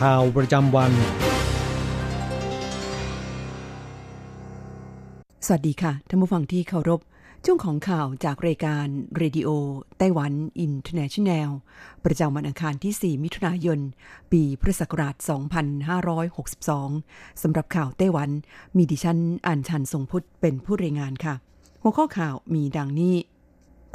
ข่าวประจำวัน สวัสดีค่ะท่านผู้ฟังที่เคารพ ช่วงของข่าวจากรายการเรดิโอไต้หวันอินเทอร์เนชันแนล ประจำวันอังคารที่ 4 มิถุนายน ปีพุทธศักราช 2562 สำหรับข่าวไต้หวัน มีดิฉันอัญชันทรงพุทธิ์เป็นผู้รายงานค่ะ หัวข้อข่าวมีดังนี้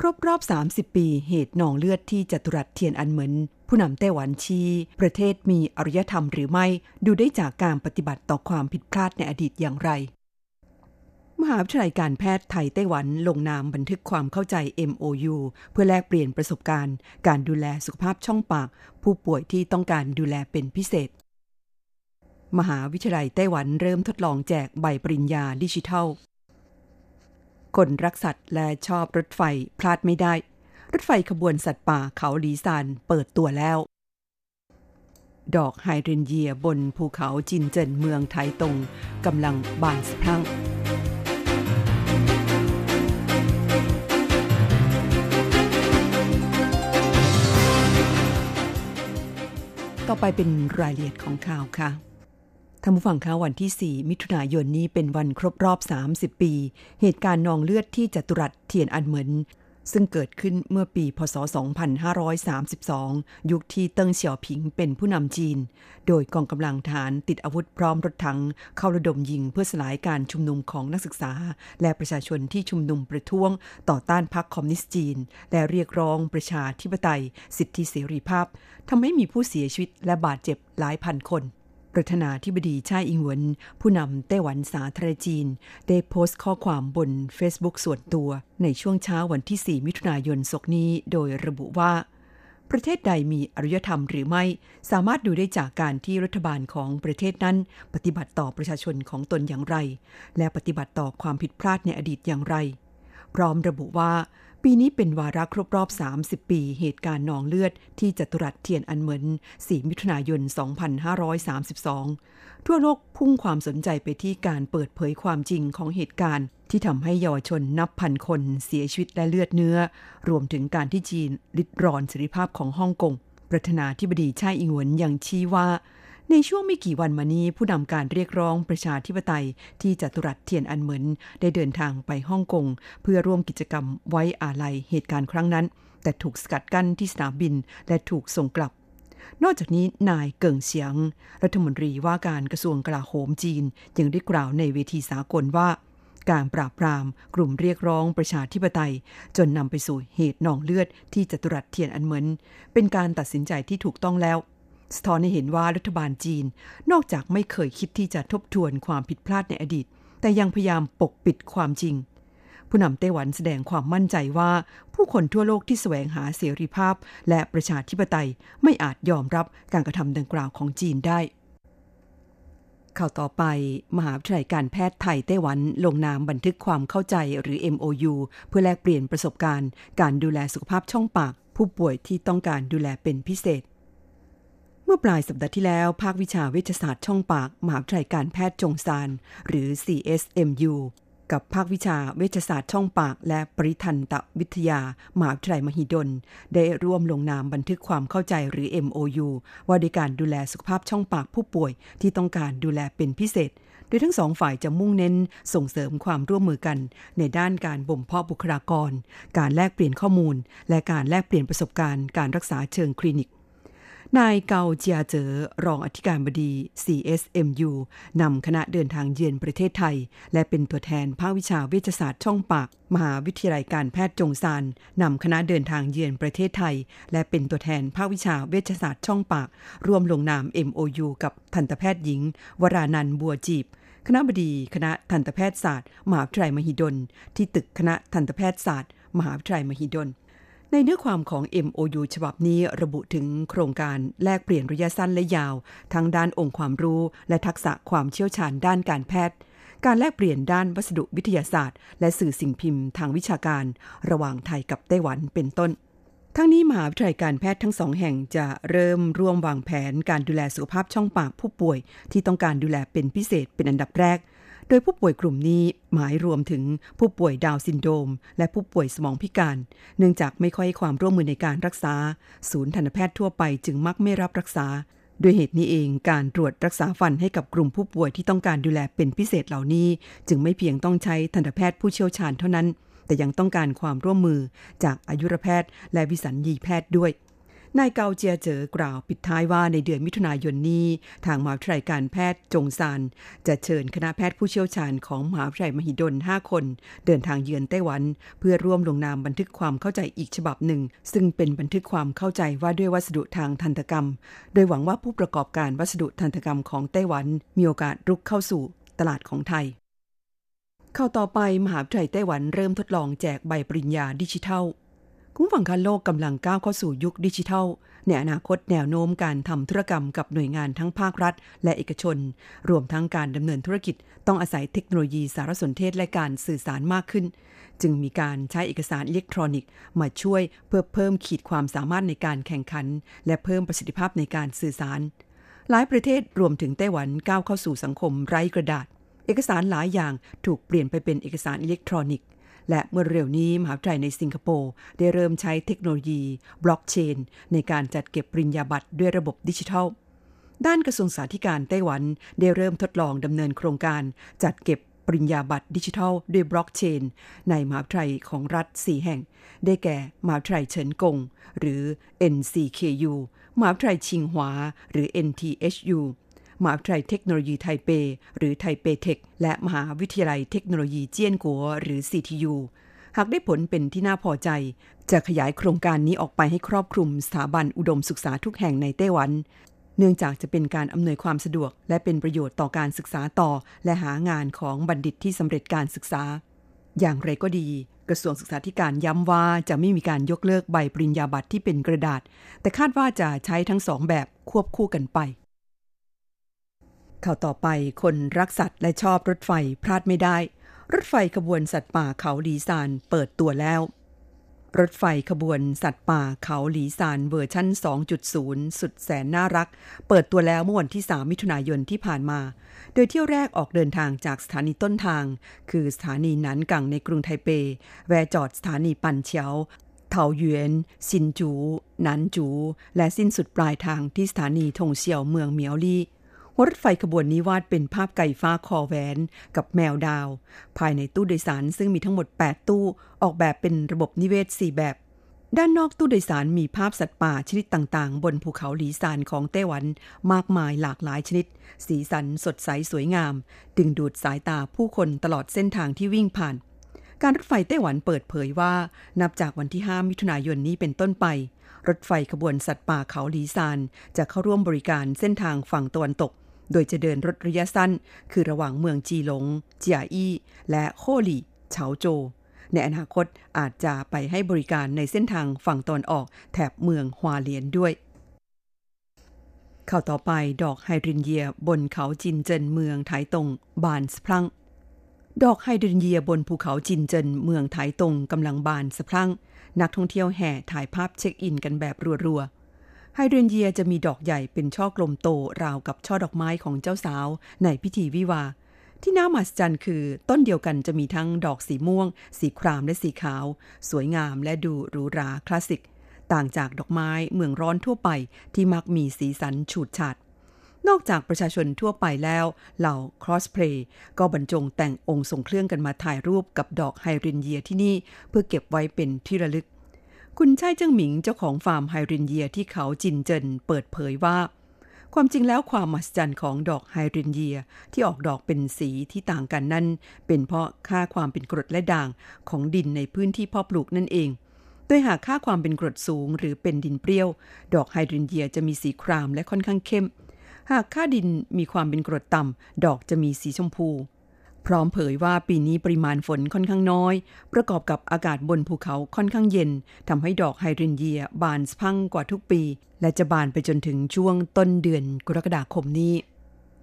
ครบรอบ 30 ปีเหตุหนองเลือดที่จัตุรัสเทียนอันเหมินผู้นำไต้หวันชี้ ประเทศมีอารยธรรมหรือไม่ ดูได้จากการปฏิบัติต่อความผิดพลาดในอดีตอย่างไร มหาวิทยาลัยการแพทย์ไทยไต้หวันลงนามบันทึกความเข้าใจ MOU เพื่อแลกเปลี่ยนประสบการณ์ การดูแลสุขภาพช่องปาก ผู้ป่วยที่ต้องการดูแลเป็นพิเศษ มหาวิทยาลัยไต้หวันเริ่มทดลองแจกใบปริญญาดิจิทัล คนรักสัตว์และชอบรถไฟพลาดไม่ได้ รถไฟขบวนสัตว์ป่าเขาหลีซานเปิดตัวแล้ว ดอกไฮเดรนเยียบนภูเขาจินเจินเมืองไทตงกำลังบานสะพรั่งต่อไปเป็นรายละเอียดของข่าวค่ะ ท่านผู้ฟังคะวันที่ 4 มิถุนายนนี้เป็นวันครบรอบ 30 ปี เหตุการณ์นองเลือดที่จัตุรัสเทียนอันเหมินซึ่งเกิดขึ้นเมื่อปี พศ 2532 ยุคที่เติ้งเสี่ยวผิงเป็นผู้นำจีน โดยกองกำลังทหารติดอาวุธพร้อมรถถัง เข้าระดมยิงเพื่อสลายการชุมนุมของนักศึกษา และประชาชนที่ชุมนุมประท้วง ต่อต้านพรรคคอมมิวนิสต์จีน และเรียกร้องประชาธิปไตย สิทธิเสรีภาพทำให้มีผู้เสียชีวิตและบาดเจ็บหลายพันคน ประธานาธิบดีชาอิงหวน ผู้นำไต้หวันสาธารณจีน ได้โพสต์ข้อความบน Facebook ส่วนตัว ในช่วงเช้าวันที่ 4 มิถุนายนศกนี้ โดยระบุว่า ประเทศใดมีอารยธรรมหรือไม่ สามารถดูได้จากการที่รัฐบาลของประเทศนั้น ปฏิบัติต่อประชาชนของตนอย่างไร และปฏิบัติต่อความผิดพลาดในอดีตอย่างไร พร้อมระบุว่า ปีนี้เป็นวาระครบรอบ 30 ปี เหตุการณ์นองเลือดที่จัตุรัสเทียนอันเหมิน 4 มิถุนายน 2532 ทั่วโลกพุ่งความสนใจไปที่การเปิดเผยความจริงของเหตุการณ์ ที่ทำให้เยาวชนนับพันคนเสียชีวิตและเลือดเนื้อ รวมถึงการที่จีนลิดรอนเสรีภาพของฮ่องกง ประธานาธิบดีไชาอิงหวนยังชี้ว่า ในช่วงไม่กี่วันมานี้ผู้นำการเรียกร้องประชาธิปไตยที่จัตุรัสเทียนอันเหมินได้เดินทางไปฮ่องกงเพื่อร่วมกิจกรรมไว้อาลัยเหตุการณ์ครั้งนั้น แต่ถูกสกัดกั้นที่สนามบินและถูกส่งกลับ นอกจากนี้นายเกิงเสียง รัฐมนตรีว่าการกระทรวงกลาโหมจีน ยังได้กล่าวในเวทีสากลว่าการปราบปรามกลุ่มเรียกร้องประชาธิปไตย จนนำไปสู่เหตุหนองเลือดที่จัตุรัสเทียนอันเหมินเป็นการตัดสินใจที่ถูกต้องแล้ว สะท้อนให้เห็นว่ารัฐบาลจีน นอกจากไม่เคยคิดที่จะทบทวนความผิดพลาดในอดีต แต่ยังพยายามปกปิดความจริง ผู้นำไต้หวันแสดงความมั่นใจว่า ผู้คนทั่วโลกที่แสวงหาเสรีภาพ และประชาธิปไตยไม่อาจยอมรับการกระทำดังกล่าวของจีนได้ข่าวต่อไป มหาวิทยาลัยการแพทย์ไทยไต้หวันลงนามบันทึกความเข้าใจหรือ MOU เพื่อแลกเปลี่ยนประสบการณ์ การดูแลสุขภาพช่องปาก ผู้ป่วยที่ต้องการดูแลเป็นพิเศษ มื่อปลายสัปดาห์ที่แล้ว ภาควิชาเวชศาสตร์ช่องปากมหาวิทยาลัยการแพทย์จงซานหรือ CSMU กับภาควิชาเวชศาสตร์ช่องปาก และปริทันตวิทยามหาวิทยาลัยมหิดล ได้ร่วมลงนามบันทึกความเข้าใจหรือ MOU ว่าด้วยการดูแลสุขภาพช่องปากผู้ป่วยที่ต้องการดูแลเป็นพิเศษ โดยทั้งสองฝ่ายจะมุ่งเน้นส่งเสริมความร่วมมือกัน ในด้านการบ่มเพาะบุคลากร การแลกเปลี่ยนข้อมูล และการแลกเปลี่ยนประสบการณ์ การรักษาเชิงคลินิก นายเกาเจียเจอรองอธิการบดี CSMU นำคณะเดินทางเยือนประเทศไทย และเป็นตัวแทนภาควิชาเวชศาสตร์ช่องปาก มหาวิทยาลัยการแพทย์จงซานนำคณะเดินทางเยือนประเทศไทย และเป็นตัวแทนภาควิชาเวชศาสตร์ช่องปาก ร่วมลงนาม MOU กับทันตแพทย์หญิง วรานันบัวจีบคณะบดีคณะทันตแพทยศาสตร์ มหาวิทยาลัยมหิดล ที่ตึกคณะทันตแพทยศาสตร์ มหาวิทยาลัยมหิดล ในเนื้อความของ MOU ฉบับนี้ระบุถึงโครงการแลกเปลี่ยนระยะสั้นและยาว ทั้งด้านองค์ความรู้ และทักษะความเชี่ยวชาญด้านการแพทย์ การแลกเปลี่ยนด้านวัสดุวิทยาศาสตร์ และสื่อสิ่งพิมพ์ทางวิชาการ ระหว่างไทยกับไต้หวันเป็นต้น ทั้งนี้มหาวิทยาลัยการแพทย์ทั้งสองแห่งจะเริ่มร่วมวางแผนการดูแลสุขภาพช่องปากผู้ป่วย ที่ต้องการดูแลเป็นพิเศษเป็นอันดับแรก โดยผู้ป่วยกลุ่มนี้หมายรวมถึงผู้ป่วยดาวซินโดม และผู้ป่วยสมองพิการ เนื่องจากไม่ค่อยความร่วมมือในการรักษา ศูนย์ทันตแพทย์ทั่วไปจึงมักไม่รับรักษา ด้วยเหตุนี้เองการตรวจรักษาฟันให้กับกลุ่มผู้ป่วยที่ต้องการดูแลเป็นพิเศษเหล่านี้ จึงไม่เพียงต้องใช้ทันตแพทย์ผู้เชี่ยวชาญเท่านั้น แต่ยังต้องการความร่วมมือจากอายุรแพทย์และวิสัญญีแพทย์ด้วย นายเกาเจียเจอกล่าวปิดท้ายว่าในเดือนมิถุนายนนี้ ทางมหาวิทยาลัยการแพทย์จงซานจะเชิญคณะแพทย์ผู้เชี่ยวชาญของมหาวิทยาลัยมหิดล 5 คน เดินทางเยือนไต้หวัน เพื่อร่วมลงนามบันทึกความเข้าใจอีกฉบับหนึ่ง ซึ่งเป็นบันทึกความเข้าใจว่าด้วยวัสดุทางทันตกรรม โดยหวังว่าผู้ประกอบการวัสดุทันตกรรมของไต้หวัน มีโอกาสรุกเข้าสู่ตลาดของไทยเข้าต่อไปมหาวิทยาลัยไต้หวันเริ่มทดลองแจกใบปริญญาดิจิทัล คุณฝั่งคันโลกกำลังก้าวเข้าสู่ยุคดิจิทัล ในอนาคตแนวโน้มการทำธุรกรรมกับหน่วยงานทั้งภาครัฐ และเอกชน รวมทั้งการดำเนินธุรกิจ ต้องอาศัยเทคโนโลยีสารสนเทศและการสื่อสารมากขึ้น จึงมีการใช้เอกสารอิเล็กทรอนิกส์มาช่วยเพื่อเพิ่มขีดความสามารถในการแข่งขัน และเพิ่มประสิทธิภาพในการสื่อสาร หลายประเทศรวมถึงไต้หวันก้าวเข้าสู่สังคมไร้กระดาษ เอกสารหลายอย่างถูกเปลี่ยนไปเป็นเอกสารอิเล็กทรอนิกส์ และเมื่อเร็วนี้มหาวิทยาลัยในสิงคโปร์ได้เริ่มใช้เทคโนโลยีบล็อกเชน ในการจัดเก็บปริญญาบัตรด้วยระบบดิจิทัล ด้านกระทรวงสาธารณสุขไต้หวัน ได้เริ่มทดลองดำเนินโครงการจัดเก็บปริญญาบัตรดิจิทัล ด้วยบล็อกเชน ในมหาวิทยาลัยของรัฐ 4 แห่ง ได้แก่มหาวิทยาลัยเฉินกง หรือ NCKU มหาวิทยาลัยชิงหวา หรือ NTHU มหาวิทยาลัยเทคโนโลยีไทเป หรือไทเปเทค และมหาวิทยาลัยเทคโนโลยีเจียนกัว หรือ CTU หากได้ผลเป็นที่น่าพอใจ จะขยายโครงการนี้ออกไปให้ครอบคลุมสถาบันอุดมศึกษาทุกแห่งในไต้หวัน เนื่องจากจะเป็นการอำนวยความสะดวก และเป็นประโยชน์ต่อการศึกษาต่อ และหางานของบัณฑิตที่สำเร็จการศึกษา อย่างไรก็ดีกระทรวงศึกษาธิการย้ำว่าจะไม่มีการยกเลิกใบปริญญาบัตรที่เป็นกระดาษ แต่คาดว่าจะใช้ทั้งสองแบบควบคู่กันไป ข่าวต่อไปคนรักสัตว์และชอบรถไฟพลาดไม่ได้ รถไฟขบวนสัตว์ป่าเขาหลีซานเปิดตัวแล้ว รถไฟขบวนสัตว์ป่าเขาหลีซานเวอร์ชั่น 2.0 สุดแสนน่ารัก เปิดตัวแล้วเมื่อวันที่ 3 มิถุนายนที่ผ่านมา โดยเที่ยวแรกออกเดินทางจากสถานีต้นทาง คือสถานีนันกังในกรุงไทเป แวะจอดสถานีปันเฉียวเถาหยวนซินจู นันจู และสิ้นสุดปลายทางที่สถานีทงเซียวเมืองเมียวลี่ รถไฟขบวนนี้วาดเป็นภาพไก่ฟ้าคอแหวนกับแมวดาว ภายในตู้โดยสารซึ่งมีทั้งหมด 8 ตู้ออกแบบเป็นระบบนิเวศ 4 แบบ ด้านนอกตู้โดยสารมีภาพสัตว์ป่าชนิดต่างๆ บนภูเขาหลีซานของไต้หวันมากมายหลากหลายชนิด สีสันสดใสสวยงาม ดึงดูดสายตาผู้คนตลอดเส้นทางที่วิ่งผ่านการรถไฟไต้หวันเปิดเผยว่า นับจากวันที่ 5 มิถุนายนนี้เป็นต้นไป รถไฟขบวนสัตว์ป่าเขาหลีซาน จะเข้าร่วมบริการเส้นทางฝั่งตะวันตก โดยจะเดินรถระยะสั้น คือระหว่างเมืองจีหลง เจียอี้และโคหลี่เฉาโจ ในอนาคตอาจจะไปให้บริการในเส้นทางฝั่งตอนออกแถบเมืองฮวาเลียนด้วยข่าวต่อไปดอกไฮเดรนเยียบนเขาจินเจินเมืองไถตงบานสะพรั่ง ดอกไฮเดรนเยียบนภูเขาจินเจินเมืองไถตงกำลังบานสะพรั่ง นักท่องเที่ยวแห่ถ่ายภาพเช็คอินกันแบบรัวๆ ไฮเดรนเยียจะมีดอกใหญ่เป็นช่อกลมโตราวกับช่อดอกไม้ของเจ้าสาวในพิธีวิวาห์ ที่น่ามหัศจรรย์คือต้นเดียวกันจะมีทั้งดอกสีม่วง สีครามและสีขาว สวยงามและดูหรูหราคลาสสิก ต่างจากดอกไม้เมืองร้อนทั่วไปที่มักมีสีสันฉูดฉาดนอกจากประชาชนทั่วไปแล้ว เหล่าคอสเพลย์ก็บรรจงแต่งองค์ทรงเครื่องกันมาถ่ายรูปกับดอกไฮเดรนเยียที่นี่ เพื่อเก็บไว้เป็นที่ระลึก คุณชายเจิ้งหมิงเจ้าของฟาร์มไฮเดรนเยียที่เขาจินเจินเปิดเผยว่า ความจริงแล้วความมหัศจรรย์ของดอกไฮเดรนเยียที่ออกดอกเป็นสีที่ต่างกันนั้น เป็นเพราะค่าความเป็นกรดและด่างของดินในพื้นที่เพาะปลูกนั่นเองโดยหากค่าความเป็นกรดสูงหรือเป็นดินเปรี้ยว ดอกไฮรินเยียจะมีสีครามและค่อนข้างเข้ม หากค่าดินมีความเป็นกรดต่ำ ดอกจะมีสีชมพู พร้อมเผยว่าปีนี้ปริมาณฝนค่อนข้างน้อย ประกอบกับอากาศบนภูเขาค่อนข้างเย็นทำให้ดอกไฮรินเยียบานสพังกว่าทุกปี และจะบานไปจนถึงช่วงต้นเดือนกรกฎาคมนี้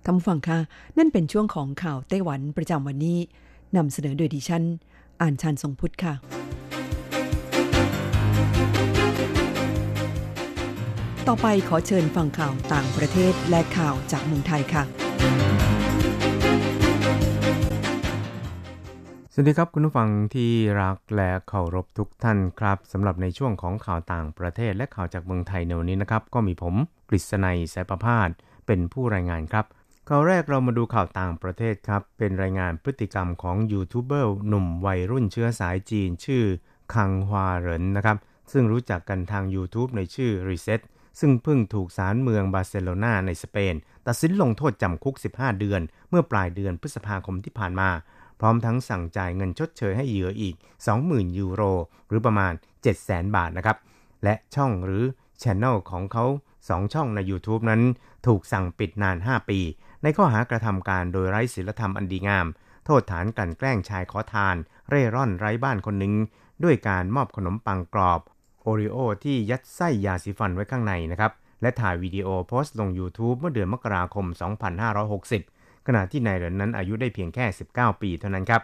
ท่านผู้ฟังคะนั่นเป็นช่วงของข่าวไต้หวันประจำวันนี้นำเสนอโดยดิฉันอ่านชันทรงพุทธค่ะ ต่อไปขอเชิญฟังข่าวต่างประเทศและข่าวจากเมืองไทยค่ะ สวัสดีครับคุณผู้ฟังที่รักและเคารพทุกท่านครับสำหรับในช่วงของข่าวต่างประเทศและข่าวจากเมืองไทยในวันนี้นะครับ ก็มีผมกฤษณัยสายประพาสเป็นผู้รายงานครับข่าวแรกเรามาดูข่าวต่างประเทศครับ เป็นรายงานพฤติกรรมของยูทูบเบอร์หนุ่มวัยรุ่นเชื้อสายจีนชื่อคังฮวาเหรินนะครับ ซึ่งรู้จักกันทาง YouTube ในชื่อ Reset ซึ่งเพิ่งถูกศาลเมืองบาร์เซโลนาในสเปน ตัดสินลงโทษจำคุก 15 เดือน เมื่อปลายเดือนพฤษภาคมที่ผ่านมา พร้อมทั้งสั่งจ่ายเงินชดเชยให้เหยื่ออีก 20,000 ยูโร หรือประมาณ 700,000 บาทนะครับ และช่องหรือช anel ของเขา 2 ช่องใน YouTube นั้น ถูกสั่งปิดนาน 5 ปี ในข้อหากระทำการโดยไร้ศีลธรรมอันดีงาม โทษฐานกลั่นแกล้งชายขอทาน เร่ร่อนไร้บ้านคนหนึ่งด้วยการมอบขนมปังกรอบโอริโอที่ยัดไส้ยาสีฟันไว้ข้างในนะครับ และถ่ายวิดีโอโพสต์ลง YouTube เมื่อเดือนมกราคม 2560 ขณะที่นายเหรินนั้นอายุได้เพียงแค่ 19 ปีเท่านั้นครับ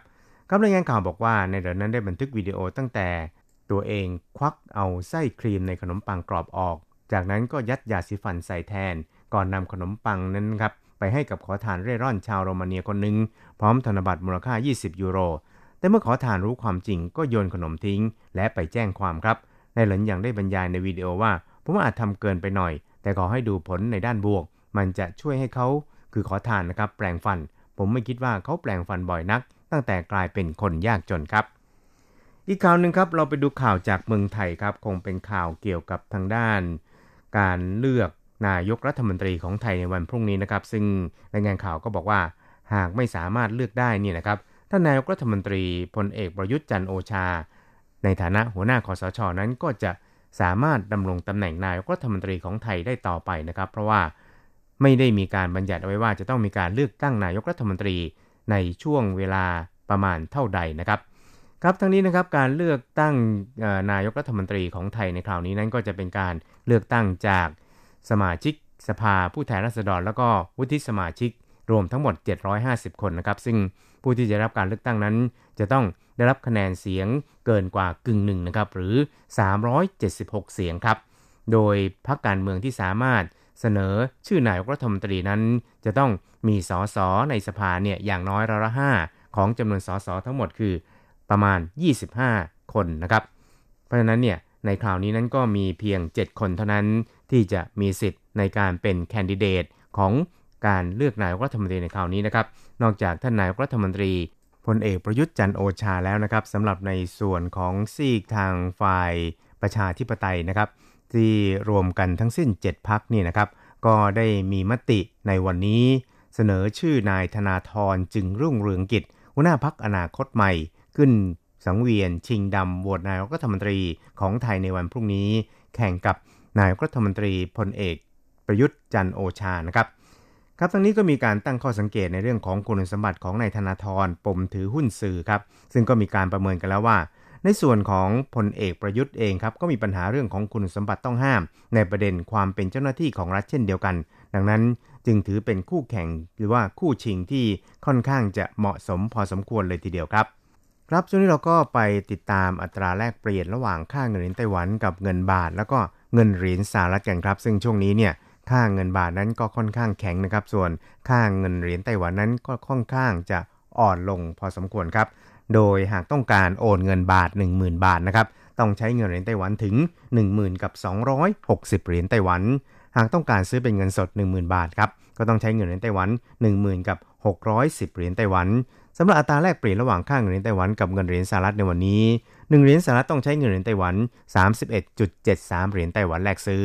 กับรายงานข่าวบอกว่านายเหรินนั้นได้บันทึกวิดีโอตั้งแต่ ตัวเองควักเอาไส้ครีมในขนมปังกรอบออก จากนั้นก็ยัดยาสีฟันใส่แทน ก่อนนำขนมปังนั้นครับไปให้กับขอทานเร่ร่อนชาวโรมาเนียคนหนึ่งพร้อมธนบัตรมูลค่า 20 ยูโร แต่เมื่อขอทานรู้ความจริงก็โยนขนมทิ้ง และไปแจ้งความครับนายเหรินยังได้บรรยายในวิดีโอว่าผมอาจทำเกินไปหน่อย แต่ขอให้ดูผลในด้านบวก มันจะช่วยให้เขา คือขอทานนะครับ แปลงฟัน ผมไม่คิดว่าเขาแปลงฟันบ่อยนัก ตั้งแต่กลายเป็นคนยากจนครับ อีกข่าวหนึ่งครับ เราไปดูข่าวจากเมืองไทยครับ คงเป็นข่าวเกี่ยวกับทางด้าน การเลือกนายกรัฐมนตรีของไทยในวันพรุ่งนี้นะครับ ซึ่งรายงานข่าวก็บอกว่า หากไม่สามารถเลือกได้นี่นะครับท่านนายกรัฐมนตรีพลเอกประยุทธ์จันโอชา ในฐานะหัวหน้าคอสชนั้นก็จะสามารถดำรงตำแหน่งนายกรัฐมนตรีของไทยได้ต่อไปนะครับ เพราะว่า ไม่ได้มีการบัญญัติเอาไว้ว่าจะต้องมีการเลือกตั้งนายกรัฐมนตรีในช่วงเวลาประมาณเท่าใดนะครับ ครับทั้งนี้นะครับการเลือกตั้งนายกรัฐมนตรีของไทยในคราวนี้นั้นก็จะเป็นการเลือกตั้งจากสมาชิกสภาผู้แทนราษฎร แล้วก็วุฒิสมาชิกรวมทั้งหมด 750 คนนะครับ ซึ่งผู้ที่จะรับการเลือกตั้งนั้น จะต้องได้รับคะแนนเสียงเกินกว่ากึ่งหนึ่งนะครับ หรือ 376 เสียงครับ โดยพรรคการเมืองที่สามารถ เสนอชื่อนายกรัฐมนตรีนั้น จะต้องมีสสในสภาเนี่ยอย่างน้อยร้อยละห้าของจำนวนสสทั้งหมดคือประมาณ 25 คนนะครับ เพราะฉะนั้นเนี่ยในคราวนี้นั้นก็มีเพียง 7 คนเท่านั้นที่จะมีสิทธิ์ในการเป็นแคนดิเดตของการเลือกนายกรัฐมนตรีในคราวนี้นะครับ นอกจากท่านนายกรัฐมนตรีพลเอกประยุทธ์จันโอชาแล้วนะครับสำหรับในส่วนของซีกทางฝ่ายประชาธิปไตยนะครับ ที่รวมกันทั้งสิ้น 7 พักนี่นะครับ ก็ได้มีมติในวันนี้เสนอชื่อนายธนาธรจึงรุ่งเรืองกิจหัวหน้าพักอนาคตใหม่ ขึ้นสังเวียนชิงดำโหวตนายกรัฐมนตรีของไทยในวันพรุ่งนี้ แข่งกับนายกรัฐมนตรีพลเอก ประยุทธ์จันโอชานะครับ ครับทั้งนี้ก็มีการตั้งข้อสังเกตในเรื่องของคุณสมบัติของนายธนาธรปมถือหุ้นสื่อครับ ซึ่งก็มีการประเมินกันแล้วว่า ในส่วนของพลเอกประยุทธ์เองครับก็มีปัญหาเรื่องของคุณสมบัติต้องห้าม ในประเด็นความเป็นเจ้าหน้าที่ของรัฐเช่นเดียวกัน ดังนั้นจึงถือเป็นคู่แข่งหรือว่าคู่ชิงที่ค่อนข้างจะเหมาะสมพอสมควรเลยทีเดียวครับ ครับช่วงนี้เราก็ไปติดตามอัตราแลกเปลี่ยนระหว่างค่าเงินเหรียญไต้หวันกับเงินบาท แล้วก็เงินเหรียญสหรัฐกันครับ ซึ่งช่วงนี้เนี่ยค่าเงินบาทนั้นก็ค่อนข้างแข็งนะครับ ส่วนค่าเงินเหรียญไต้หวันนั้นก็ค่อนข้างจะอ่อนลงพอสมควรครับ โดยหากต้องการโอนเงินบาท 10,000 บาทนะครับ ต้องใช้เงินเหรียญไต้หวันถึง 10,000กับ260 เหรียญไต้หวัน หากต้องการซื้อเป็นเงินสด 10,000 บาทครับ ก็ต้องใช้เงินเหรียญไต้หวัน 10,000กับ610 เหรียญไต้หวันสำหรับอัตราแลกเปลี่ยนระหว่างค่าเงินเหรียญไต้หวันกับเงินเหรียญสหรัฐในวันนี้ 1 เหรียญสหรัฐต้องใช้เงินเหรียญไต้หวัน 31.73 เหรียญไต้หวันแลกซื้อ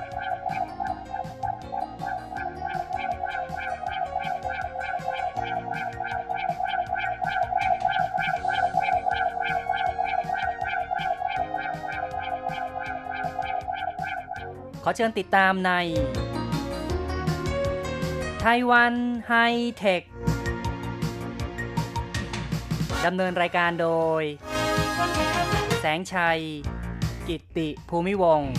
เชิญติดตามในไต้หวันไฮเทค ดำเนินรายการโดย แสงชัย กิตติภูมิวงศ์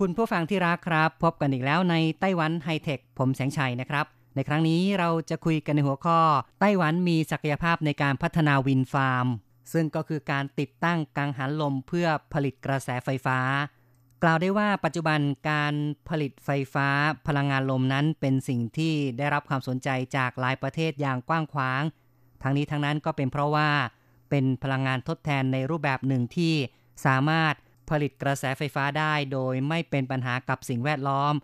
คุณผู้ฟังที่รักครับ พบกันอีกแล้วในไต้หวันไฮเทค ผมแสงชัยนะครับ ในครั้งนี้เราจะคุยกันในหัวข้อ ไต้หวันมีศักยภาพในการพัฒนาวินฟาร์ม ซึ่งก็คือการติดตั้งกังหันลมเพื่อผลิตกระแสไฟฟ้า กล่าวได้ว่าปัจจุบันการผลิตไฟฟ้าพลังงานลมนั้นเป็นสิ่งที่ได้รับความสนใจจากหลายประเทศอย่างกว้างขวาง ทั้งนี้ทั้งนั้นก็เป็นเพราะว่าเป็นพลังงานทดแทนในรูปแบบหนึ่งที่สามารถผลิตกระแสไฟฟ้าได้โดยไม่เป็นปัญหากับสิ่งแวดล้อม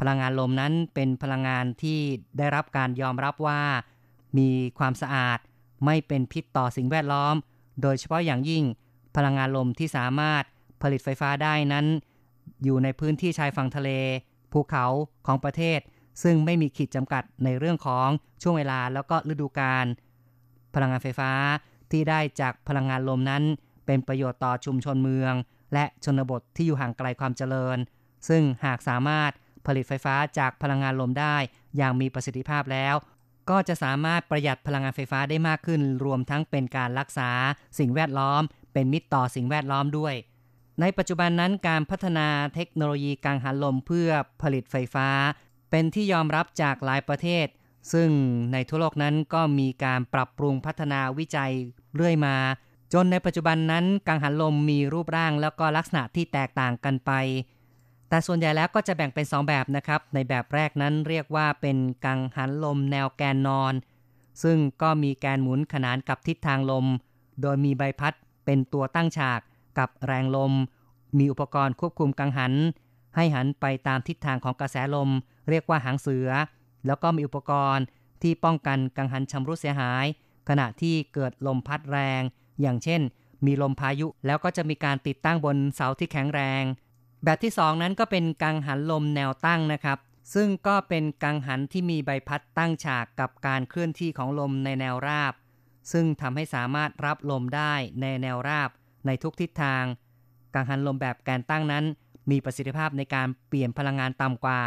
พลังงานลมนั้นเป็นพลังงานที่ได้รับการยอมรับว่า มีความสะอาด ไม่เป็นพิษต่อสิ่งแวดล้อม โดยเฉพาะอย่างยิ่งพลังงานลมที่สามารถผลิตไฟฟ้าได้นั้น อยู่ในพื้นที่ชายฝั่งทะเล ภูเขาของประเทศ ซึ่งไม่มีขีดจำกัดในเรื่องของช่วงเวลาแล้วก็ฤดูกาลพลังงานไฟฟ้าที่ได้จากพลังงานลมนั้น เป็นประโยชน์ต่อชุมชนเมือง และชนบทที่อยู่ห่างไกลความเจริญ ซึ่งหากสามารถผลิตไฟฟ้าจากพลังงานลมได้อย่างมีประสิทธิภาพแล้ว ก็จะสามารถประหยัดพลังงานไฟฟ้าได้มากขึ้น รวมทั้งเป็นการรักษาสิ่งแวดล้อม เป็นมิตรต่อสิ่งแวดล้อมด้วย ในปัจจุบันนั้นการพัฒนาเทคโนโลยีกังหันลมเพื่อผลิตไฟฟ้า เป็นที่ยอมรับจากหลายประเทศ ซึ่งในทั่วโลกนั้นก็มีการปรับปรุงพัฒนาวิจัยเรื่อยมา จนในปัจจุบันนั้นกังหันลมมีรูปร่างแล้วก็ลักษณะที่แตกต่างกันไป แต่ส่วนใหญ่แล้วก็จะแบ่งเป็น 2 แบบนะครับ ในแบบแรกนั้นเรียกว่าเป็นกังหันลมแนวแกนนอน ซึ่งก็มีแกนหมุนขนานกับทิศทางลม โดยมีใบพัดเป็นตัวตั้งฉากกับแรงลม มีอุปกรณ์ควบคุมกังหัน ให้หันไปตามทิศทางของกระแสลม เรียกว่าหางเสือ แล้วก็มีอุปกรณ์ที่ป้องกันกังหันชำรุดเสียหาย ขณะที่เกิดลมพัดแรง อย่างเช่น มีลมพายุแล้วก็จะมีการติดตั้งบนเสาที่แข็งแรง แบบที่ 2 นั้นก็เป็นกังหันลมแนวตั้งนะครับ ซึ่งก็เป็นกังหันที่มีใบพัดตั้งฉากกับการเคลื่อนที่ของลมในแนวราบ ซึ่งทำให้สามารถรับลมได้ในแนวราบในทุกทิศทาง กังหันลมแบบแกนตั้งนั้น มีประสิทธิภาพในการเปลี่ยนพลังงานต่ำกว่า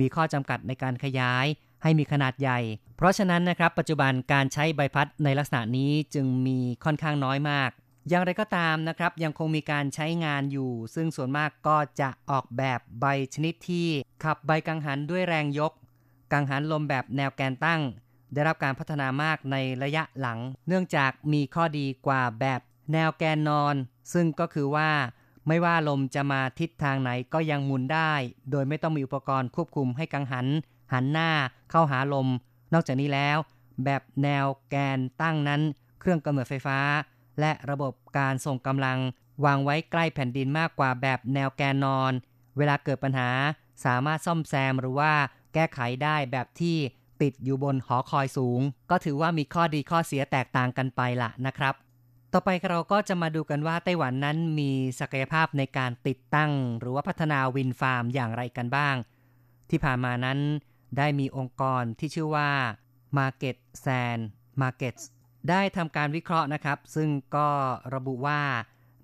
มีข้อจำกัดในการขยายให้มีขนาดใหญ่ เพราะฉะนั้นนะครับ ปัจจุบันการใช้ใบพัดในลักษณะนี้จึงมีค่อนข้างน้อยมาก อย่างไรก็ตามนะครับ ยังคงมีการใช้งานอยู่ ซึ่งส่วนมากก็จะออกแบบใบชนิดที่ขับใบกังหันด้วยแรงยก กังหันลมแบบแนวแกนตั้ง ได้รับการพัฒนามากในระยะหลัง เนื่องจากมีข้อดีกว่าแบบแนวแกนนอน ซึ่งก็คือว่า ไม่ว่าลมจะมาทิศทางไหนก็ยังหมุนได้ โดยไม่ต้องมีอุปกรณ์ควบคุมให้กังหัน หันหน้าเข้าหาลม นอกจากนี้แล้ว แบบแนวแกนตั้งนั้น เครื่องกำเนิดไฟฟ้า และระบบการส่งกำลังวางไว้ใกล้แผ่นดินมากกว่าแบบแนวแกนนอน เวลาเกิดปัญหาสามารถซ่อมแซมหรือว่าแก้ไขได้แบบที่ติดอยู่บนหอคอยสูง ก็ถือว่ามีข้อดีข้อเสียแตกต่างกันไปละนะครับ ต่อไปเราก็จะมาดูกันว่าไต้หวันนั้นมีศักยภาพในการติดตั้ง หรือว่าพัฒนาวินฟาร์มอย่างไรกันบ้าง ที่ผ่านมานั้นได้มีองค์กรที่ชื่อว่า Market Sand Markets ได้ทำการวิเคราะห์นะครับ ซึ่งก็ระบุว่า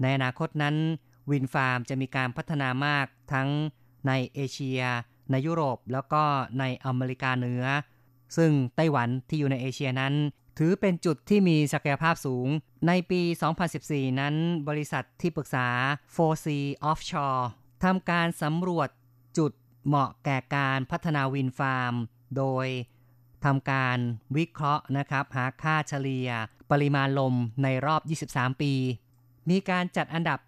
ในอนาคตนั้นวินฟาร์มจะมีการพัฒนามากทั้งในเอเชีย ในยุโรป แล้วก็ในอเมริกาเหนือ ซึ่งไต้หวันที่อยู่ในเอเชียนั้น ถือเป็นจุดที่มีศักยภาพสูง ในปี 2014 นั้นบริษัทที่ปรึกษา 4C Offshore ทำการสำรวจจุดเหมาะแก่การพัฒนาวินฟาร์ม โดย ทำการวิเคราะห์นะครับหาค่าเฉลี่ย ปริมาณลมในรอบ 23 ปี มีการจัดอันดับ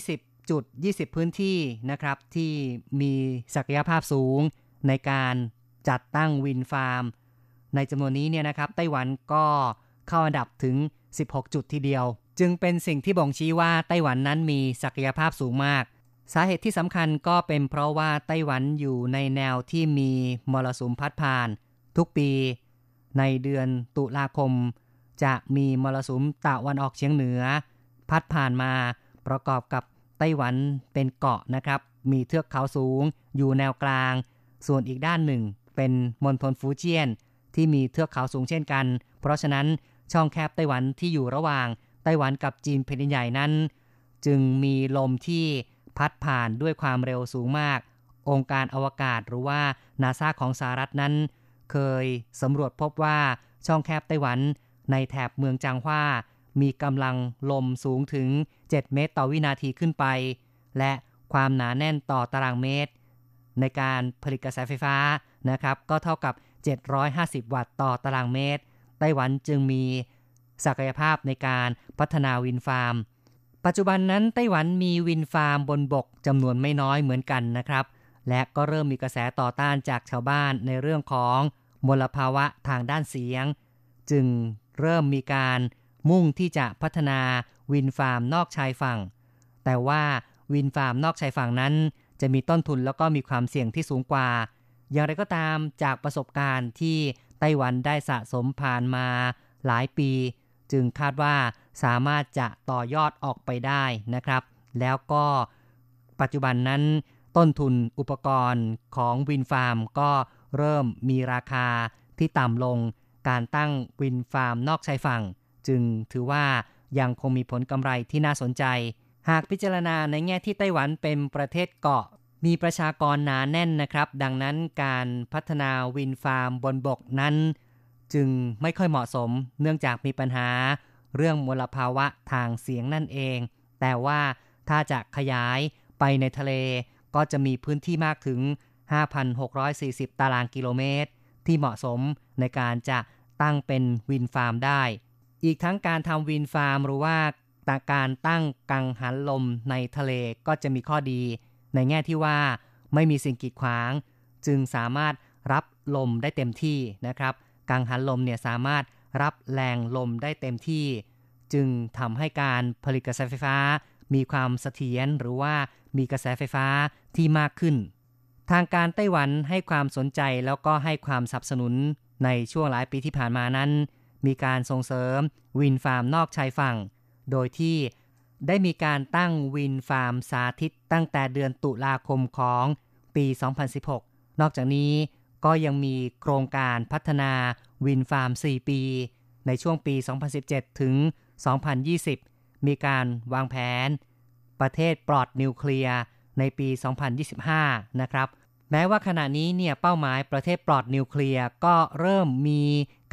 20 จุด 20 พื้นที่นะครับที่มีศักยภาพสูงในการจัดตั้งวินฟาร์ม ในจำนวนนี้เนี่ยนะครับไต้หวันก็เข้าอันดับถึง 16 จุดทีเดียว จึงเป็นสิ่งที่บ่งชี้ว่าไต้หวันนั้นมีศักยภาพสูงมาก สาเหตุที่สำคัญก็เป็นเพราะว่าไต้หวันอยู่ในแนวที่มีมรสุมพัดผ่าน ทุกปีในเดือนตุลาคม จะมีมรสุมตะวันออกเฉียงเหนือ พัดผ่านมาประกอบกับไต้หวันเป็นเกาะนะครับ มีเทือกเขาสูง อยู่แนวกลาง ส่วนอีกด้านหนึ่ง เป็นมณฑลฟูเจียน ที่มีเทือกเขาสูงเช่นกัน เพราะฉะนั้นช่องแคบไต้หวันที่อยู่ระหว่างไต้หวันกับจีนแผ่นใหญ่นั้น จึงมีลมที่พัดผ่านด้วยความเร็วสูงมาก องค์การอวกาศหรือว่านาซาของสหรัฐนั้น เคยสำรวจพบว่าช่องแคบไต้หวันในแถบเมืองจางฮวามีกำลังลมสูงถึง 7 เมตรต่อวินาทีขึ้นไป และความหนาแน่นต่อตารางเมตร ในการผลิตกระแสไฟฟ้านะครับ ก็เท่ากับ 750 วัตต์ต่อตารางเมตร ไต้หวันจึงมีศักยภาพในการพัฒนาวินฟาร์ม ปัจจุบันนั้นไต้หวันมีวินฟาร์มบนบกจำนวนไม่น้อยเหมือนกันนะครับ และก็เริ่มมีกระแสต่อต้านจากชาวบ้านในเรื่องของมลภาวะทางด้านเสียง จึงเริ่มมีการมุ่งที่จะพัฒนาวินฟาร์มนอกชายฝั่ง แต่ว่าวินฟาร์มนอกชายฝั่งนั้น จะมีต้นทุนแล้วก็มีความเสี่ยงที่สูงกว่า อย่างไรก็ตามจากประสบการณ์ที่ไต้หวันได้สะสมผ่านมาหลายปี จึงคาดว่าสามารถจะต่อยอดออกไปได้นะครับ แล้วก็ปัจจุบันนั้น ต้นทุนอุปกรณ์ของวินฟาร์มก็เริ่มมีราคาที่ต่ำลง การตั้งวินฟาร์มนอกชายฝั่ง จึงถือว่ายังคงมีผลกำไรที่น่าสนใจ หากพิจารณาในแง่ที่ไต้หวันเป็นประเทศเกาะ มีประชากรหนาแน่นนะครับ ดังนั้นการพัฒนาวินฟาร์มบนบกนั้น จึงไม่ค่อยเหมาะสม เนื่องจากมีปัญหา เรื่องมลภาวะทางเสียงนั่นเอง แต่ว่าถ้าจะขยายไปในทะเล ก็จะมีพื้นที่มากถึง 5,640 ตารางกิโลเมตร ที่เหมาะสมในการจะตั้งเป็นวินฟาร์มได้ อีกทั้งการทำวินฟาร์มหรือว่าการตั้งกังหันลมในทะเลก็จะมีข้อดี ในแง่ที่ว่าไม่มีสิ่งกีดขวาง จึงสามารถรับลมได้เต็มที่นะครับ กังหันลมเนี่ยสามารถรับแรงลมได้เต็มที่ จึงทำให้การผลิตกระแสไฟฟ้า มีความเสถียรหรือว่ามีกระแสไฟฟ้าที่มากขึ้น ทางการไต้หวันให้ความสนใจแล้วก็ให้ความสนับสนุนในช่วงหลายปีที่ผ่านมานั้น มีการส่งเสริมวินฟาร์มนอกชายฝั่ง โดยที่ได้มีการตั้งวินฟาร์มสาธิตตั้งแต่เดือนตุลาคมของปี 2016 นอกจากนี้ก็ยังมีโครงการพัฒนาวินฟาร์ม 4 ปี ในช่วงปี 2017 ถึง 2020 มีการวางแผน ประเทศปลอดนิวเคลียร์ในปี 2025 นะครับ แม้ว่าขณะนี้เนี่ยเป้าหมายประเทศปลอดนิวเคลียร์ก็เริ่มมี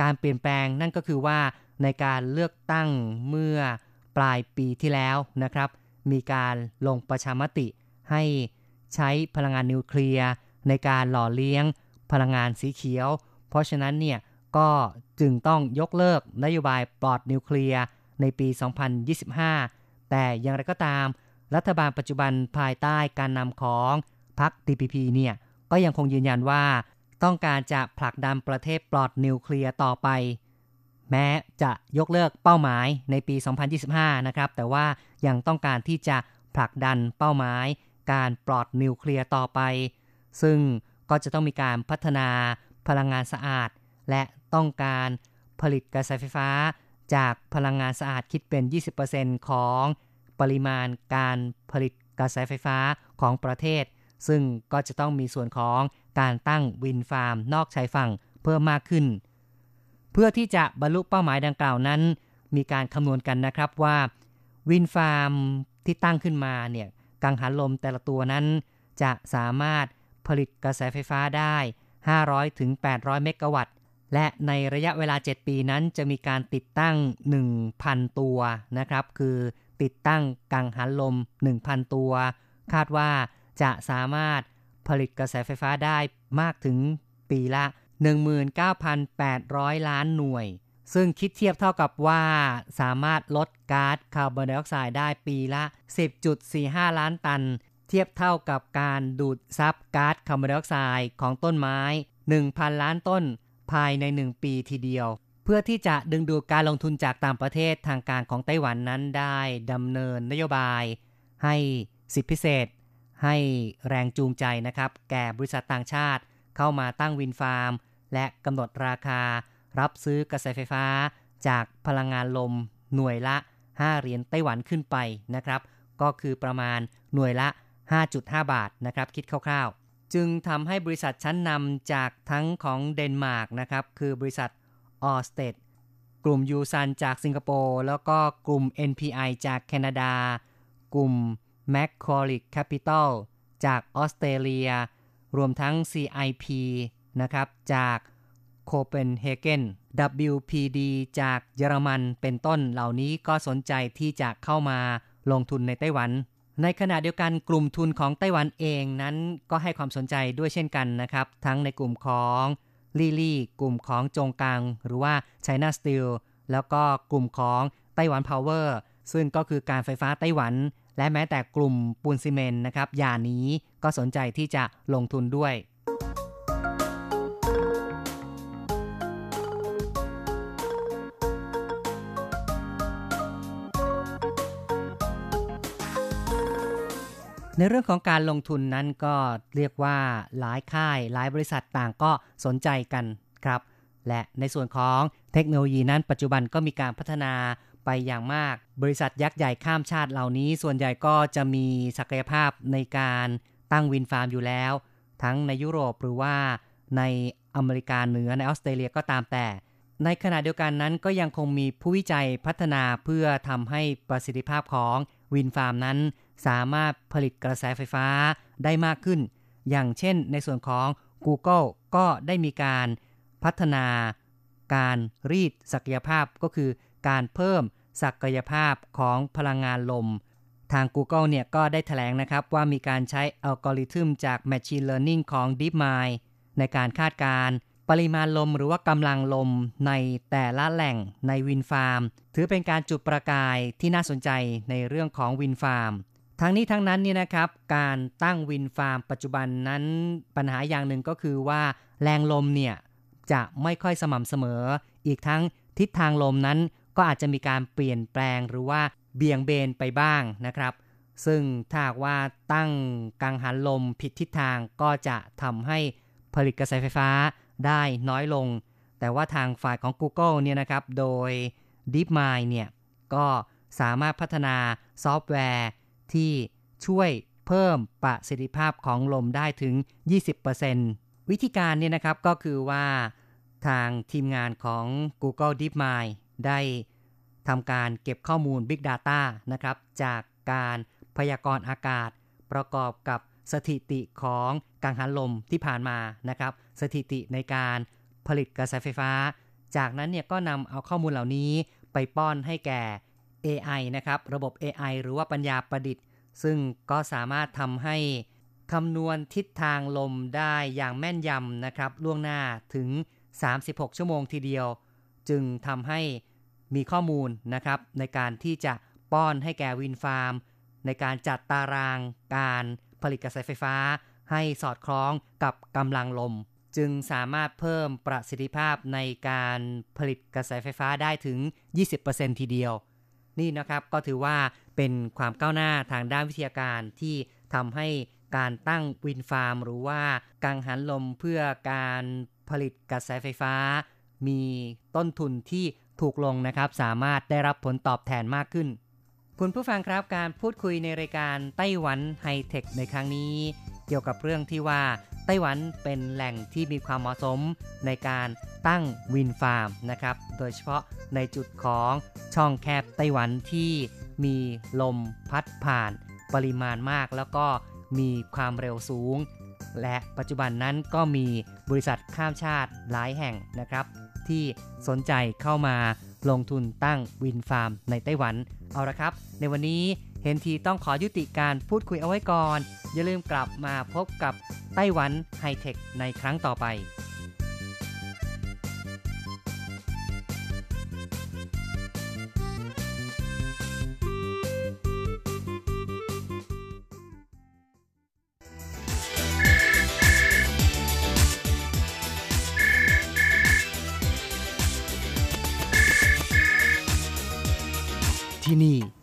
การเปลี่ยนแปลง นั่นก็คือว่าในการเลือกตั้งเมื่อปลายปีที่แล้วนะครับ มีการลงประชามติให้ใช้พลังงานนิวเคลียร์ในการหล่อเลี้ยงพลังงานสีเขียว เพราะฉะนั้นเนี่ยก็จึงต้องยกเลิกนโยบายปลอดนิวเคลียร์ ในปี 2025 แต่อย่างไรก็ตาม รัฐบาลปัจจุบันภายใต้การนำของพรรค TPP เนี่ยก็ยังคงยืนยันว่าต้องการจะผลักดันประเทศปลอดนิวเคลียร์ต่อไป แม้จะยกเลิกเป้าหมายในปี 2025 นะครับ แต่ว่ายังต้องการที่จะผลักดันเป้าหมาย การปลอดนิวเคลียร์ต่อไป ซึ่งก็จะต้องมีการพัฒนาพลังงานสะอาด และต้องการผลิตกระแสไฟฟ้า จากพลังงานสะอาดคิดเป็น 20%ของปริมาณการผลิตกระแสไฟฟ้าของประเทศ ซึ่งก็จะต้องมีส่วนของการตั้งวินฟาร์ม นอกชายฝั่งเพิ่มมากขึ้น เพื่อที่จะบรรลุเป้าหมายดังกล่าวนั้น มีการคำนวณกันนะครับว่าวินฟาร์มที่ตั้งขึ้นมาเนี่ยกังหันลมแต่ละตัวนั้น จะสามารถผลิตกระแสไฟฟ้าได้ 500ถึง800 เมกะวัตต์ และในระยะเวลา 7 ปีนั้นจะมีการติดตั้ง 1,000 ตัวนะครับ คือติดตั้งกังหันลม 1,000 ตัว คาดว่าจะสามารถผลิตกระแสไฟฟ้าได้มากถึงปีละ 19,800 ล้านหน่วย ซึ่งคิดเทียบเท่ากับว่าสามารถลดก๊าซคาร์บอนไดออกไซด์ได้ปีละ 10.45 ล้านตัน เทียบเท่ากับการดูดซับก๊าซคาร์บอนไดออกไซด์ของต้นไม้ 1,000 ล้านต้น ภายใน1ปีทีเดียว เพื่อที่จะดึงดูดการลงทุนจากต่างประเทศทางการของไต้หวันนั้นได้ดำเนินนโยบาย ให้สิทธิพิเศษ ให้แรงจูงใจนะครับ แก่บริษัทต่างชาติ เข้ามาตั้ง wind farm และกำหนดราคา รับซื้อกระแสไฟฟ้า จากพลังงานลม หน่วยละ 5 เหรียญไต้หวันขึ้นไปนะครับ ก็คือประมาณหน่วยละ 5.5 บาทนะครับ คิดคร่าวๆ จึงทำให้บริษัทชั้นนำจากทั้งของเดนมาร์กนะครับ คือบริษัท Ørsted กลุ่มยูซันจากสิงคโปร์ แล้วก็กลุ่ม NPI จากแคนาดา กลุ่ม m c q u a r i e Capital จากออสเตรเลีย รวมทั้ง CIP นะครับ จากโคเปนเฮเกน WPD จากเยอรมันเป็นต้นเหล่านี้ก็สนใจที่จะเข้ามาลงทุนในไต้หวัน ในขณะเดียวกันกลุ่มทุนของไต้หวันเองนั้นก็ให้ความสนใจด้วยเช่นกันนะครับ ทั้งในกลุ่มของลี่ลี่กลุ่มของจงกัง หรือว่า China Steel แล้วก็กลุ่มของไต้หวันพาวเวอร์ซึ่งก็คือการไฟฟ้าไต้หวัน และแม้แต่กลุ่มปูนซีเมนต์นะครับอย่านี้ก็สนใจที่จะลงทุนด้วย ในเรื่องของการลงทุนนั้นก็เรียกว่าหลายค่าย หลายบริษัทต่างก็สนใจกันครับ และในส่วนของเทคโนโลยีนั้นปัจจุบันก็มีการพัฒนาไปอย่างมาก บริษัทยักษ์ใหญ่ข้ามชาติเหล่านี้ ส่วนใหญ่ก็จะมีศักยภาพในการตั้งวินฟาร์มอยู่แล้ว ทั้งในยุโรปหรือว่าในอเมริกาเหนือในออสเตรเลียก็ตามแต่ ในขณะเดียวกันนั้นก็ยังคงมีผู้วิจัยพัฒนาเพื่อทำให้ประสิทธิภาพของวินฟาร์มนั้น สามารถผลิตกระแสไฟฟ้าได้มากขึ้น อย่างเช่นในส่วนของ Google ก็ได้มีการพัฒนาการรีดศักยภาพก็คือการเพิ่มศักยภาพของพลังงานลม ทาง Google เนี่ยก็ได้แถลงนะครับว่ามีการใช้อัลกอริทึมจาก Machine Learning ของ DeepMind ในการคาดการปริมาณลมหรือว่ากำลังลมในแต่ละแหล่งในวินฟาร์ม ถือเป็นการจุดประกายที่น่าสนใจในเรื่องของวินฟาร์ม ทั้งนี้ทั้งนั้นนี่นะครับการตั้งวินฟาร์มปัจจุบันนั้นปัญหาอย่างหนึ่งก็คือว่าแรงลมเนี่ยจะไม่ค่อยสม่ำเสมอ อีกทั้งทิศทางลมนั้นก็อาจจะมีการเปลี่ยนแปลงหรือว่าเบี่ยงเบนไปบ้างนะครับ ซึ่งถ้าว่าตั้งกังหันลมผิดทิศทางก็จะทำให้ผลิตกระแสไฟฟ้าได้น้อยลง แต่ว่าทางฝ่ายของ Google เนี่ยนะครับ โดย DeepMind เนี่ยก็สามารถพัฒนาซอฟต์แวร์ ที่ช่วยเพิ่มประสิทธิภาพของลมได้ถึง 20%วิธีการเนี่ยนะครับก็คือว่าทางทีมงานของ Google DeepMind ได้ทำการเก็บข้อมูล Big Data นะครับ จากการพยากรณ์อากาศ ประกอบกับสถิติของกังหันลมที่ผ่านมานะครับ สถิติในการผลิตกระแสไฟฟ้า จากนั้นเนี่ยก็นำเอาข้อมูลเหล่านี้ไปป้อนให้แก่ AI นะครับ ระบบ AI หรือว่าปัญญาประดิษฐ์ ซึ่งก็สามารถทำให้คำนวณทิศทางลมได้อย่างแม่นยำนะครับ ล่วงหน้าถึง 36 ชั่วโมงทีเดียว จึงทำให้มีข้อมูลนะครับ ในการที่จะป้อนให้แก่วินฟาร์ม ในการจัดตารางการผลิตกระแสไฟฟ้า ให้สอดคล้องกับกำลังลม จึงสามารถเพิ่มประสิทธิภาพในการผลิตกระแสไฟฟ้าได้ถึง 20%ทีเดียว นี่นะครับก็ถือว่าเป็นความก้าวหน้าทางด้านวิทยาการที่ทำให้การตั้งวินฟาร์ม หรือว่ากังหันลมเพื่อการผลิตกระแสไฟฟ้า มีต้นทุนที่ถูกลงนะครับ สามารถได้รับผลตอบแทนมากขึ้น คุณผู้ฟังครับการพูดคุยในรายการไต้หวันไฮเทคในครั้งนี้ เกี่ยวกับเรื่องที่ว่า ไต้หวันเป็นแหล่งที่มีความเหมาะสมในการตั้งวินฟาร์มนะครับ โดยเฉพาะในจุดของช่องแคบไต้หวันที่มีลมพัดผ่านปริมาณมาก แล้วก็มีความเร็วสูง และปัจจุบันนั้นก็มีบริษัทข้ามชาติหลายแห่งนะครับ ที่สนใจเข้ามาลงทุนตั้งวินฟาร์มในไต้หวัน เอาละครับ ในวันนี้ เห็นทีต้องขอยุติการพูดคุยเอาไว้ก่อน อย่าลืมกลับมาพบกับไต้หวันไฮเทคในครั้งต่อไปที่นี่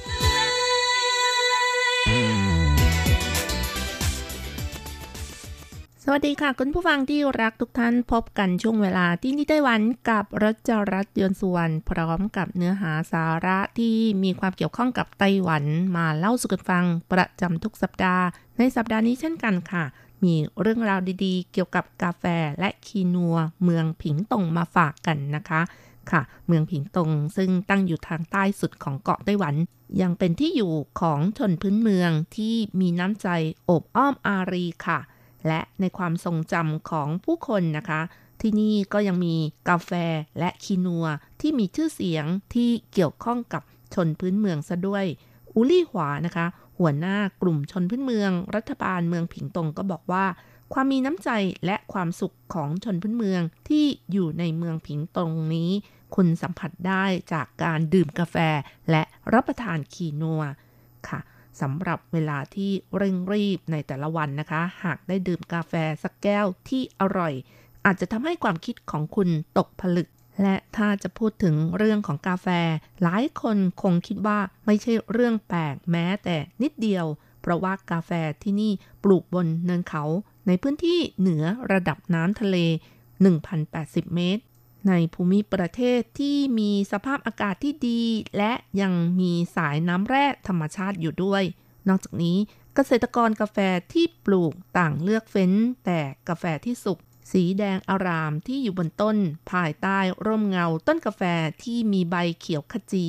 วัสดีค่ะ คุณผู้ฟังที่รักทุกท่านพบกันช่วงเวลาที่นี่ไต้หวันกับรัชรัตน์ยนสุวรรณพร้อมกับเนื้อหาสาระที่มีความเกี่ยวข้องกับไต้หวันมาเล่าสู่กันฟังประจำทุกสัปดาห์ ในสัปดาห์นี้เช่นกันค่ะ มีเรื่องราวดีๆ เกี่ยวกับกาแฟและคีนัว เมืองผิงตงมาฝากกันนะคะค่ะ เมืองผิงตงซึ่งตั้งอยู่ทางใต้สุดของเกาะไต้หวัน ยังเป็นที่อยู่ของชนพื้นเมืองที่มีน้ำใจโอบอ้อมอารีค่ะ และในความทรงจำของผู้คนนะคะ ที่นี่ก็ยังมีกาแฟและคีนัวที่มีชื่อเสียงที่เกี่ยวข้องกับชนพื้นเมืองซะด้วย อุลี่หวานะคะ หัวหน้ากลุ่มชนพื้นเมือง รัฐบาลเมืองผิงตงก็บอกว่า ความมีน้ำใจและความสุขของชนพื้นเมืองที่อยู่ในเมืองผิงตงนี้ คุณสัมผัสได้จากการดื่มกาแฟและรับประทานคีนัวค่ะ สำหรับเวลาที่เร่งรีบในแต่ละวันนะคะ หากได้ดื่มกาแฟสักแก้วที่อร่อย อาจจะทำให้ความคิดของคุณตกผลึก และถ้าจะพูดถึงเรื่องของกาแฟ หลายคนคงคิดว่าไม่ใช่เรื่องแปลกแม้แต่นิดเดียว เพราะว่ากาแฟที่นี่ปลูกบนเนินเขา ในพื้นที่เหนือระดับน้ำทะเล 1,080 เมตร ในภูมิประเทศที่มีสภาพอากาศที่ดี และยังมีสายน้ำแร่ธรรมชาติอยู่ด้วย นอกจากนี้เกษตรกรกาแฟที่ปลูกต่างเลือกเฟ้น แต่กาแฟที่สุกสีแดงอารามที่อยู่บนต้น ภายใต้ร่มเงาต้นกาแฟที่มีใบเขียวขจี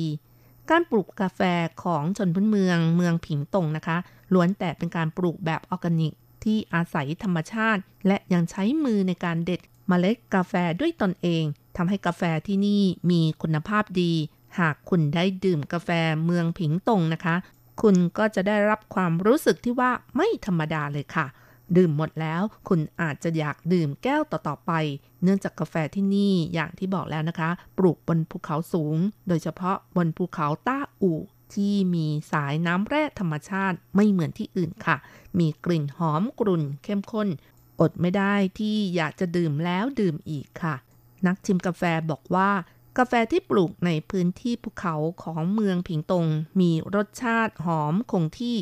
การปลูกกาแฟของชนพื้นเมืองเมืองผิงตงนะคะ ล้วนแต่เป็นการปลูกแบบออร์แกนิก ที่อาศัยธรรมชาติ และยังใช้มือในการเด็ดเมล็ดกาแฟด้วยตนเอง ทำให้กาแฟที่นี่มีคุณภาพดี หากคุณได้ดื่มกาแฟเมืองผิงตงนะคะ คุณก็จะได้รับความรู้สึกที่ว่าไม่ธรรมดาเลยค่ะ ดื่มหมดแล้วคุณอาจจะอยากดื่มแก้วต่อๆไป เนื่องจากกาแฟที่นี่อย่างที่บอกแล้วนะคะ ปลูกบนภูเขาสูง โดยเฉพาะบนภูเขาต้าอู่ที่มีสายน้ำแร่ธรรมชาติไม่เหมือนที่อื่นค่ะ มีกลิ่นหอมกรุ่นเข้มข้น อดไม่ได้ที่อยากจะดื่มแล้วดื่มอีกค่ะ นักชิมกาแฟบอกว่ากาแฟที่ปลูกในพื้นที่ภูเขาของเมืองผิงตง มีรสชาติหอมคงที่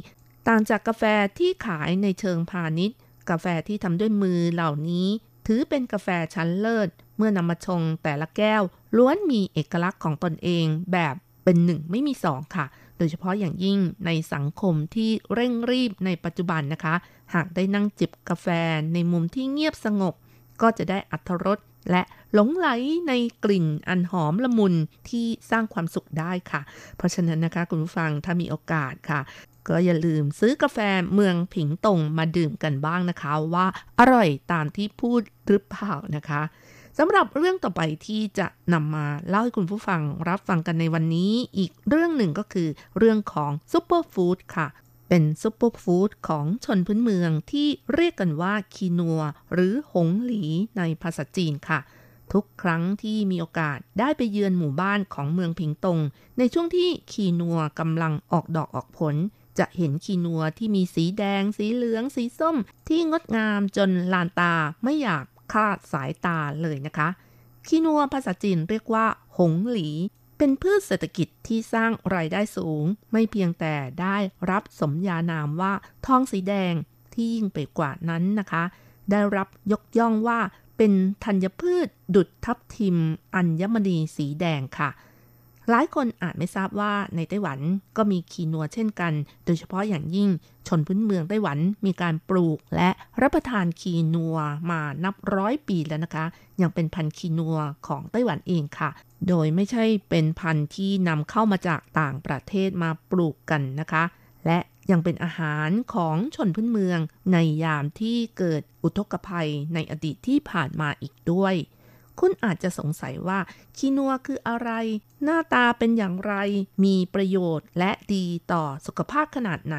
ต่างจากกาแฟที่ขายในเชิงพาณิชย์ กาแฟที่ทำด้วยมือเหล่านี้ ถือเป็นกาแฟชั้นเลิศ เมื่อนำมาชงแต่ละแก้ว ล้วนมีเอกลักษณ์ของตนเองแบบเป็นหนึ่งไม่มีสองค่ะ โดยเฉพาะอย่างยิ่งในสังคมที่เร่งรีบในปัจจุบันนะคะ หากได้นั่งจิบกาแฟในมุมที่เงียบสงบ ก็จะได้อัธรสและ หลงไหลในกลิ่นอันหอมละมุนที่สร้างความสุขได้ค่ะ เพราะฉะนั้นนะคะคุณผู้ฟังถ้ามีโอกาสค่ะ ก็อย่าลืมซื้อกาแฟเมืองผิงตงมาดื่มกันบ้างนะคะว่าอร่อยตามที่พูดหรือเปล่านะคะสำหรับเรื่องต่อไปที่จะนำมาเล่าให้คุณผู้ฟังรับฟังกันในวันนี้ อีกเรื่องหนึ่งก็คือเรื่องของ superfood ค่ะ เป็น superfood ของชนพื้นเมืองที่เรียกกันว่าคีนัว หรือ紅藜ในภาษาจีนค่ะ ทุกครั้งที่มีโอกาสได้ไปเยือนหมู่บ้านของเมืองผิงตง ในช่วงที่คีนัวกำลังออกดอกออกผล จะเห็นคีนัวที่มีสีแดง สีเหลือง สีส้ม ที่งดงามจนลานตาไม่อยากคลาดสายตาเลยนะคะ คีนัวภาษาจีนเรียกว่า หงหลี เป็นพืชเศรษฐกิจที่สร้างรายได้สูง ไม่เพียงแต่ได้รับสมญานามว่าทองสีแดงที่ยิ่งไปกว่านั้นนะคะ ได้รับยกย่องว่า เป็นธัญพืชดุดทับทิม อัญมณีสีแดงค่ะหหลายคนอาจไม่ทราบว่าในไต้หวันก็มีคีนัวเช่นกัน โดยเฉพาะอย่างยิ่งชนพื้นเมืองไต้หวันมีการปลูกและรับประทานคีนัวมานับร้อยปีแล้วนะคะ ยังเป็นพันธุ์คีนัวของไต้หวันเองค่ะ โดยไม่ใช่เป็นพันธุ์ที่นำเข้ามาจากต่างประเทศมาปลูกกันนะคะ และ ยังเป็นอาหารของชนพื้นเมืองในยามที่เกิดอุทกภัยในอดีตที่ผ่านมาอีกด้วย คุณอาจจะสงสัยว่าคีนัวคืออะไร หน้าตาเป็นอย่างไร มีประโยชน์และดีต่อสุขภาพขนาดไหน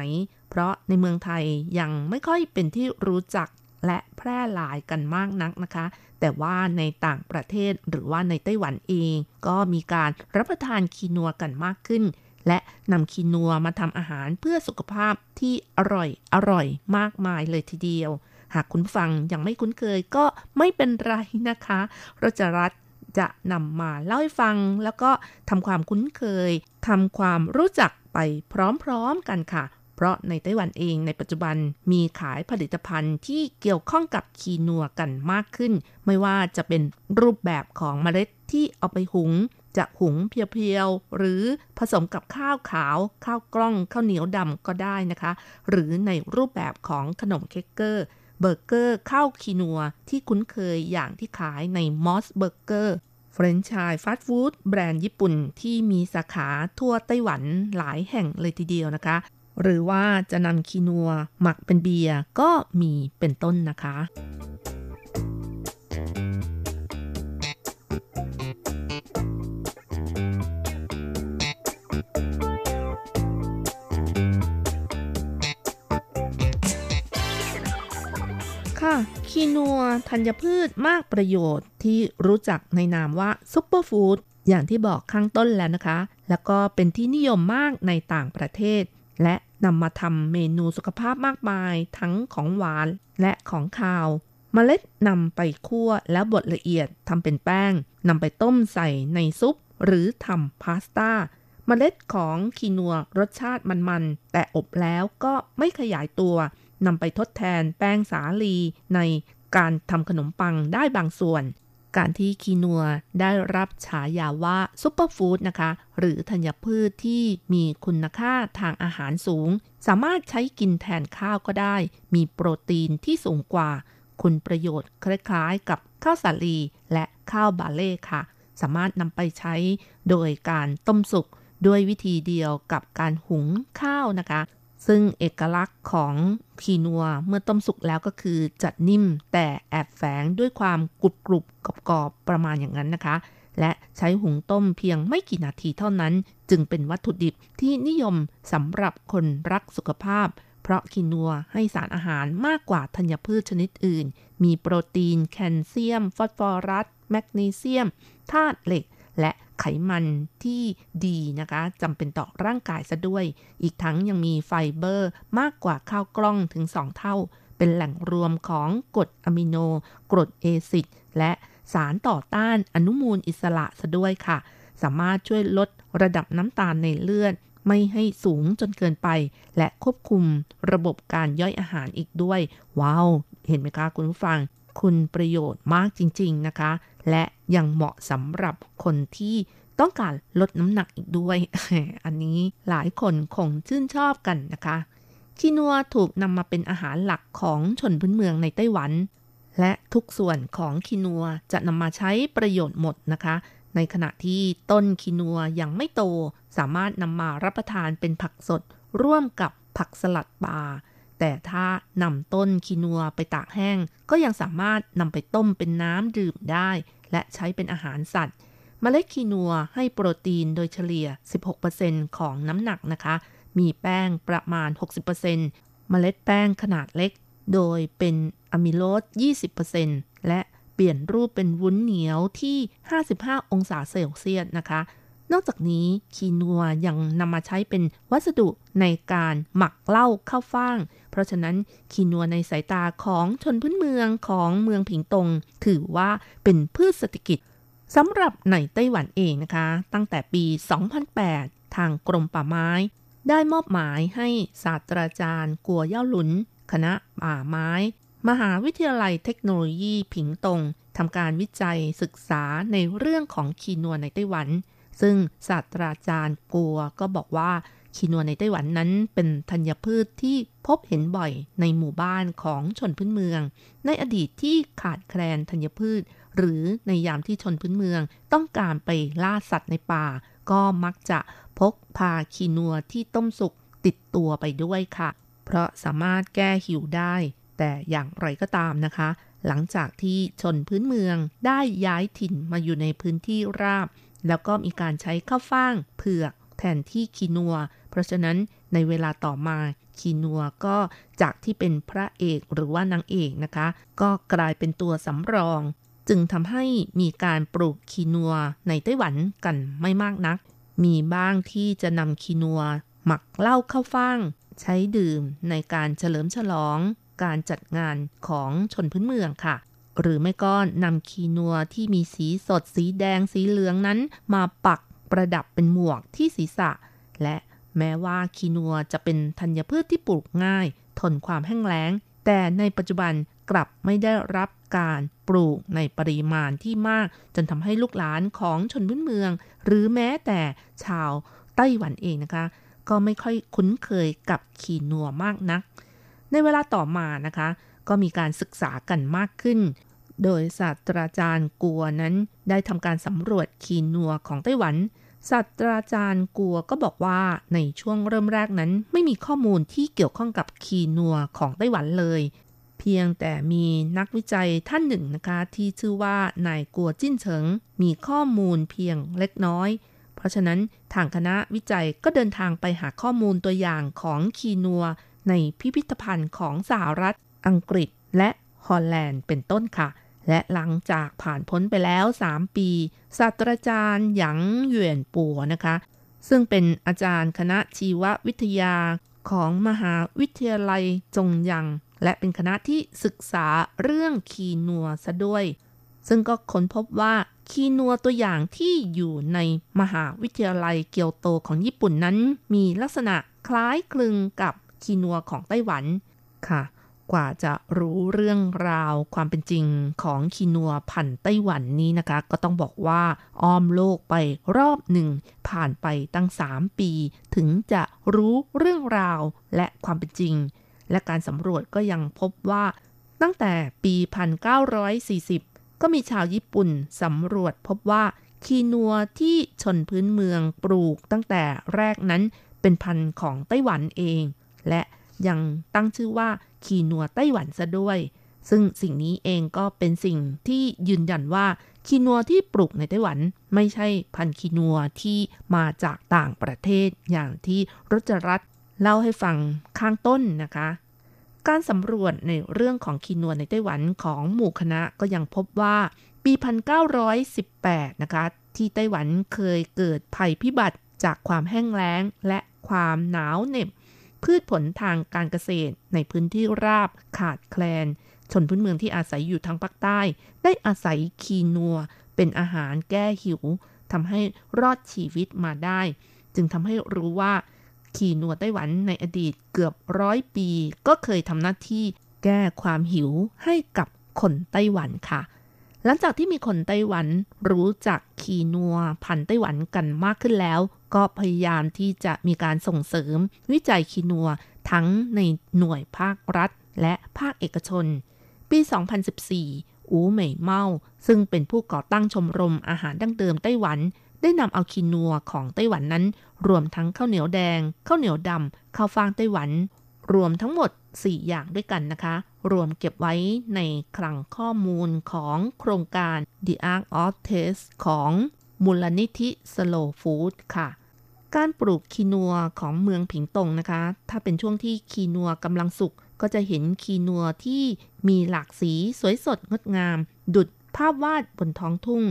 เพราะในเมืองไทยยังไม่ค่อยเป็นที่รู้จักและแพร่หลายกันมากนักนะคะ แต่ว่าในต่างประเทศหรือว่าในไต้หวันเอง ก็มีการรับประทานคีนัวกันมากขึ้น และนำคีนัวมาทำอาหารเพื่อสุขภาพที่อร่อยอร่อยมากมายเลยทีเดียว หากคุณฟังยังไม่คุ้นเคยก็ไม่เป็นไรนะคะเราจะรัฐจะนำมาเล่าให้ฟัง แล้วก็ทำความคุ้นเคยทำความรู้จักไปพร้อมๆกันค่ะ เพราะในไต้หวันเองในปัจจุบันมีขายผลิตภัณฑ์ที่เกี่ยวข้องกับคีนัวกันมากขึ้น ไม่ว่าจะเป็นรูปแบบของเมล็ดที่เอาไปหุง จะหุงเพียวๆ หรือผสมกับข้าวขาว ข้าวกล้องข้าวเหนียวดำก็ได้นะคะ หรือในรูปแบบของขนมเค้กเกอร์เบอร์เกอร์ข้าวคีนัว ที่คุ้นเคยอย่างที่ขายในมอสเบอร์เกอร์แฟรนไชส์ฟาสต์ฟู้ดแบรนด์ญี่ปุ่นที่มีสาขาทั่วไต้หวันหลายแห่งเลยทีเดียวนะคะ หรือว่าจะนำคีนัวหมักเป็นเบียร์ก็มีเป็นต้นนะคะ คีนัวธัญพืชมากประโยชน์ที่รู้จักในนามว่า superfood อย่างที่บอกข้างต้นแล้วนะคะ แล้วก็เป็นที่นิยมมากในต่างประเทศ และนำมาทำเมนูสุขภาพมากมาย ทั้งของหวานและของคาว เมล็ดนำไปคั่วแล้วบดละเอียดทำเป็นแป้งนำไปต้มใส่ในซุป หรือทำพาสต้าเมล็ดของคีนัวรสชาติมันๆ แต่อบแล้วก็ไม่ขยายตัว นำไปทดแทนแป้งสาลีในการทำขนมปังได้บางส่วน การที่คีนัวได้รับฉายาว่าซุปเปอร์ฟู้ดนะคะ หรือธัญพืชที่มีคุณค่าทางอาหารสูง สามารถใช้กินแทนข้าวก็ได้ มีโปรตีนที่สูงกว่า คุณประโยชน์คล้ายๆ กับข้าวสาลีและข้าวบาเล่ค่ะ สามารถนำไปใช้โดยการต้มสุกด้วยวิธีเดียวกับการหุงข้าวนะคะ ซึ่งเอกลักษณ์ของคีนัวเมื่อต้มสุกแล้วก็คือจัดนิ่มแต่แอบแฝงด้วยความกรุบกรุบกรอบๆประมาณอย่างนั้นนะคะ และใช้หุงต้มเพียงไม่กี่นาทีเท่านั้น จึงเป็นวัตถุดิบที่นิยมสำหรับคนรักสุขภาพ เพราะคีนัวให้สารอาหารมากกว่าธัญพืชชนิดอื่น มีโปรตีน แคลเซียม ฟอสฟอรัส แมกนีเซียมธาตุเหล็ก และ ไขมันที่ดีนะคะจำเป็นต่อร่างกายซะด้วย อีกทั้งยังมีไฟเบอร์มากกว่าข้าวกล้องถึง 2 เท่า เป็นแหล่งรวมของกรดอะมิโน กรดเอซิดและสารต่อต้านอนุมูลอิสระซะด้วยค่ะ สามารถช่วยลดระดับน้ำตาลในเลือดไม่ให้สูงจนเกินไป และควบคุมระบบการย่อยอาหารอีกด้วย ว้าว เห็นไหมคะคุณผู้ฟัง คุณประโยชน์มากจริง ๆ นะคะ และยังเหมาะสำหรับคนที่ต้องการลดน้ำหนักอีกด้วย อันนี้หลายคนคงชื่นชอบกันนะคะ คีนัวถูกนำมาเป็นอาหารหลักของชนพื้นเมืองในไต้หวัน และทุกส่วนของคีนัวจะนำมาใช้ประโยชน์หมดนะคะ ในขณะที่ต้นคีนัวยังไม่โต สามารถนำมารับประทานเป็นผักสด ร่วมกับผักสลัดปลา แต่ถ้านำต้นคีนัวไปตากแห้ง ก็ยังสามารถนำไปต้มเป็นน้ำดื่มได้ และใช้เป็นอาหารสัตว์มเมล็ดคีนัวให้โปรตีนโดยเฉลี่ย 16%ของน้ำหนักนะคะ มีแป้งประมาณ 60%เมล็ดแป้งขนาดเล็ก โดยเป็นอะมิโลส 20%และเปลี่ยนรูปเป็นวุ้นเหนียวที่ 55 องศาเซลเซียสนะคะ นอกจากนี้คีนัวยังนำมาใช้เป็นวัสดุในการหมักเหล้าข้าวฟ่าง เพราะฉะนั้นคีนัวในสายตาของชนพื้นเมืองของเมืองผิงตง ถือว่าเป็นพืชเศรษฐกิจสำหรับในไต้หวันเองนะคะ ตั้งแต่ปี 2008 ทางกรมป่าไม้ ได้มอบหมายให้ศาสตราจารย์กัวเย่าหลุน คณะป่าไม้ มหาวิทยาลัยเทคโนโลยีผิงตงทำการวิจัยศึกษาในเรื่องของคีนัวในไต้หวัน ซึ่งศาสตราจารย์กัวก็บอกว่าคีนัวในไต้หวันนั้นเป็นธัญพืชที่พบเห็นบ่อยในหมู่บ้านของชนพื้นเมือง ในอดีตที่ขาดแคลนธัญพืช หรือในยามที่ชนพื้นเมือง ต้องการไปล่าสัตว์ในป่า ก็มักจะพกพาคีนัวที่ต้มสุกติดตัวไปด้วยค่ะ เพราะสามารถแก้หิวได้ แต่อย่างไรก็ตามนะคะ หลังจากที่ชนพื้นเมืองได้ย้ายถิ่นมาอยู่ในพื้นที่ราบ แล้วก็มีการใช้ข้าวฟ่างเผือกแทนที่คีนัว เพราะฉะนั้นในเวลาต่อมาคีนัวก็จากที่เป็นพระเอกหรือว่านางเอกนะคะ ก็กลายเป็นตัวสำรอง จึงทำให้มีการปลูกคีนัวในไต้หวันกันไม่มากนัก มีบ้างที่จะนำคีนัว หมักเหล้าข้าวฟ่าง ใช้ดื่มในการเฉลิมฉลอง การจัดงานของชนพื้นเมืองค่ะ หรือไม่ก็นำคีนัวที่มีสีสดสีแดงสีเหลืองนั้น มาปักประดับเป็นหมวกที่ศีรษะ และแม้ว่าคีนัวจะเป็นธัญพืชที่ปลูกง่าย ทนความแห้งแล้ง แต่ในปัจจุบันกลับไม่ได้รับการปลูกในปริมาณที่มาก จนทำให้ลูกหลานของชนพื้นเมือง หรือแม้แต่ชาวไต้หวันเองนะคะ ก็ไม่ค่อยคุ้นเคยกับขีนัวมากนัก ในเวลาต่อมานะคะ ก็มีการศึกษากันมากขึ้น โดยศาสตราจารย์กัวนั้นได้ทำการสำรวจขีนัวของไต้หวันศาสตราจารย์กัวก็บอกว่าในช่วงเริ่มแรกนั้น ไม่มีข้อมูลที่เกี่ยวข้องกับขีนัวของไต้หวันเลย เพียงแต่มีนักวิจัยท่านหนึ่งนะคะ ที่ชื่อว่านายกัวจิ้นเฉิง มีข้อมูลเพียงเล็กน้อย เพราะฉะนั้นทางคณะวิจัยก็เดินทางไปหาข้อมูลตัวอย่างของคีนัวในพิพิธภัณฑ์ของสหรัฐ อังกฤษและฮอลแลนด์เป็นต้นค่ะ และหลังจากผ่านพ้นไปแล้ว 3 ปีศาสตราจารย์หยางเหวียนปัวนะคะ ซึ่งเป็นอาจารย์คณะชีววิทยาของมหาวิทยาลัยจงยังและเป็นคณะที่ศึกษาเรื่องคีนัวซะด้วย ซึ่งก็ค้นพบว่าคีนัวตัวอย่างที่อยู่ในมหาวิทยาลัยเกียวโตของญี่ปุ่นนั้น มีลักษณะคล้ายคลึงกับคีนัวของไต้หวันค่ะ กว่าจะรู้เรื่องราวความเป็นจริงของคีนัวพันไต้หวันนี้นะคะ ก็ต้องบอกว่าอ้อมโลกไปรอบหนึ่ง ผ่านไปตั้ง 3 ปี ถึงจะรู้เรื่องราวและความเป็นจริง และการสำรวจก็ยังพบว่าตั้งแต่ปี 1940 ก็มีชาวญี่ปุ่นสำรวจพบว่าคีนัวที่ชนพื้นเมืองปลูกตั้งแต่แรกนั้นเป็นพันธุ์ของไต้หวันเอง และยังตั้งชื่อว่า คีนัวไต้หวันซะด้วย ซึ่งสิ่งนี้เองก็เป็นสิ่งที่ยืนยันว่าคีนัวที่ปลูกในไต้หวันไม่ใช่พันธุ์คีนัวที่มาจากต่างประเทศอย่างที่รจรัตเล่าให้ฟังข้างต้นนะคะ การสำรวจในเรื่องของคีนัวในไต้หวันของหมู่คณะก็ยังพบว่าปี 1918 นะคะ ที่ไต้หวันเคยเกิดภัยพิบัติจากความแห้งแล้งและความหนาวเหน็บ พืชผลทางการเกษตร ในพื้นที่ราบขาดแคลน ชนพื้นเมืองที่อาศัยอยู่ทางภาคใต้ ได้อาศัยคีนัว เป็นอาหารแก้หิวทำให้รอดชีวิตมาได้ จึงทำให้รู้ว่าคีนัวไต้หวันในอดีตเกือบร้อยปี ก็เคยทำหน้าที่แก้ความหิวให้กับคนไต้หวันค่ะ หลังจากที่มีคนไต้หวันรู้จักคีนัวพันไต้หวันกันมากขึ้นแล้ว ก็พยายามที่จะมีการส่งเสริม วิจัยคีนัวทั้งในหน่วยภาครัฐ และภาคเอกชน ปี 2014 อูเหมยเมาซึ่งเป็นผู้ก่อตั้งชมรมอาหารดั้งเดิมไต้หวัน ได้นำเอาคีนัวของไต้หวันนั้น รวมทั้งข้าวเหนียวแดงข้าวเหนียวดำข้าวฟ่างไต้หวัน รวมทั้งหมด 4 อย่างด้วยกันนะคะ รวมเก็บไว้ในคลังข้อมูลของโครงการ The Art of Taste ของมูลนิธิ Slow Food ค่ะ การปลูกคีนัวของเมืองผิงตงนะคะ ถ้าเป็นช่วงที่คีนัวกำลังสุกก็จะเห็นคีนัวที่มีหลากสีสวยสดงดงาม ดุดภาพวาดบนท้องทุ่ง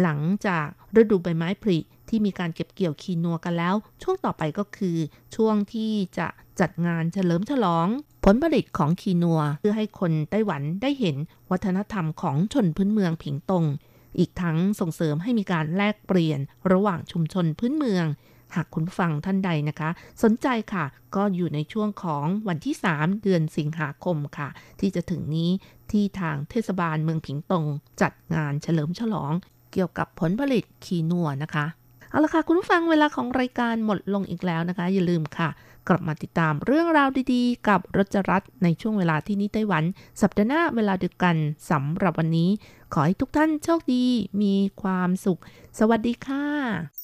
หลังจากฤดูใบไม้ผลิ ที่มีการเก็บเกี่ยวคีนัวกันแล้ว ช่วงต่อไปก็คือช่วงที่จะจัดงานเฉลิมฉลอง ผลผลิตของคีนัว เพื่อให้คนไต้หวันได้เห็นวัฒนธรรมของชนพื้นเมืองผิงตง อีกทั้งส่งเสริมให้มีการแลกเปลี่ยนระหว่างชุมชนพื้นเมืองหากคุณฟังท่านใดนะคะ สนใจค่ะ ก็อยู่ในช่วงของวันที่ 3 เดือนสิงหาคมค่ะ ที่จะถึงนี้ที่ทางเทศบาลเมืองผิงตง จัดงานเฉลิมฉลอง เกี่ยวกับผลผลิตคีนัวนะคะ เอาละค่ะ คุณผู้ฟังเวลาของรายการหมดลงอีกแล้วนะคะ อย่าลืมค่ะ กลับมาติดตามเรื่องราวดีๆ กับรจรัสในช่วงเวลาที่นี่ไต้หวัน สัปดาห์หน้าเวลาเดียวกันสำหรับวันนี้ ขอให้ทุกท่านโชคดี มีความสุข สวัสดีค่ะ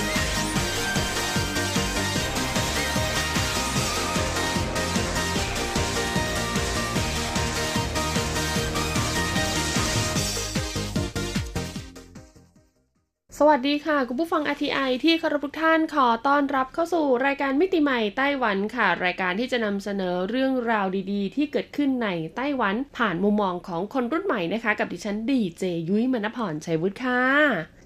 สวัสดีค่ะ คุณผู้ฟัง RTI ที่คารพทุกท่านขอต้อนรับเข้าสู่รายการมิติใหม่ไต้หวันค่ะ รายการที่จะนำเสนอเรื่องราวดีๆ ที่เกิดขึ้นในไต้หวันผ่านมุมมองของคนรุ่นใหม่นะคะ กับดิฉันดีเจยุ้ยมณพรชัยวุฒิค่ะ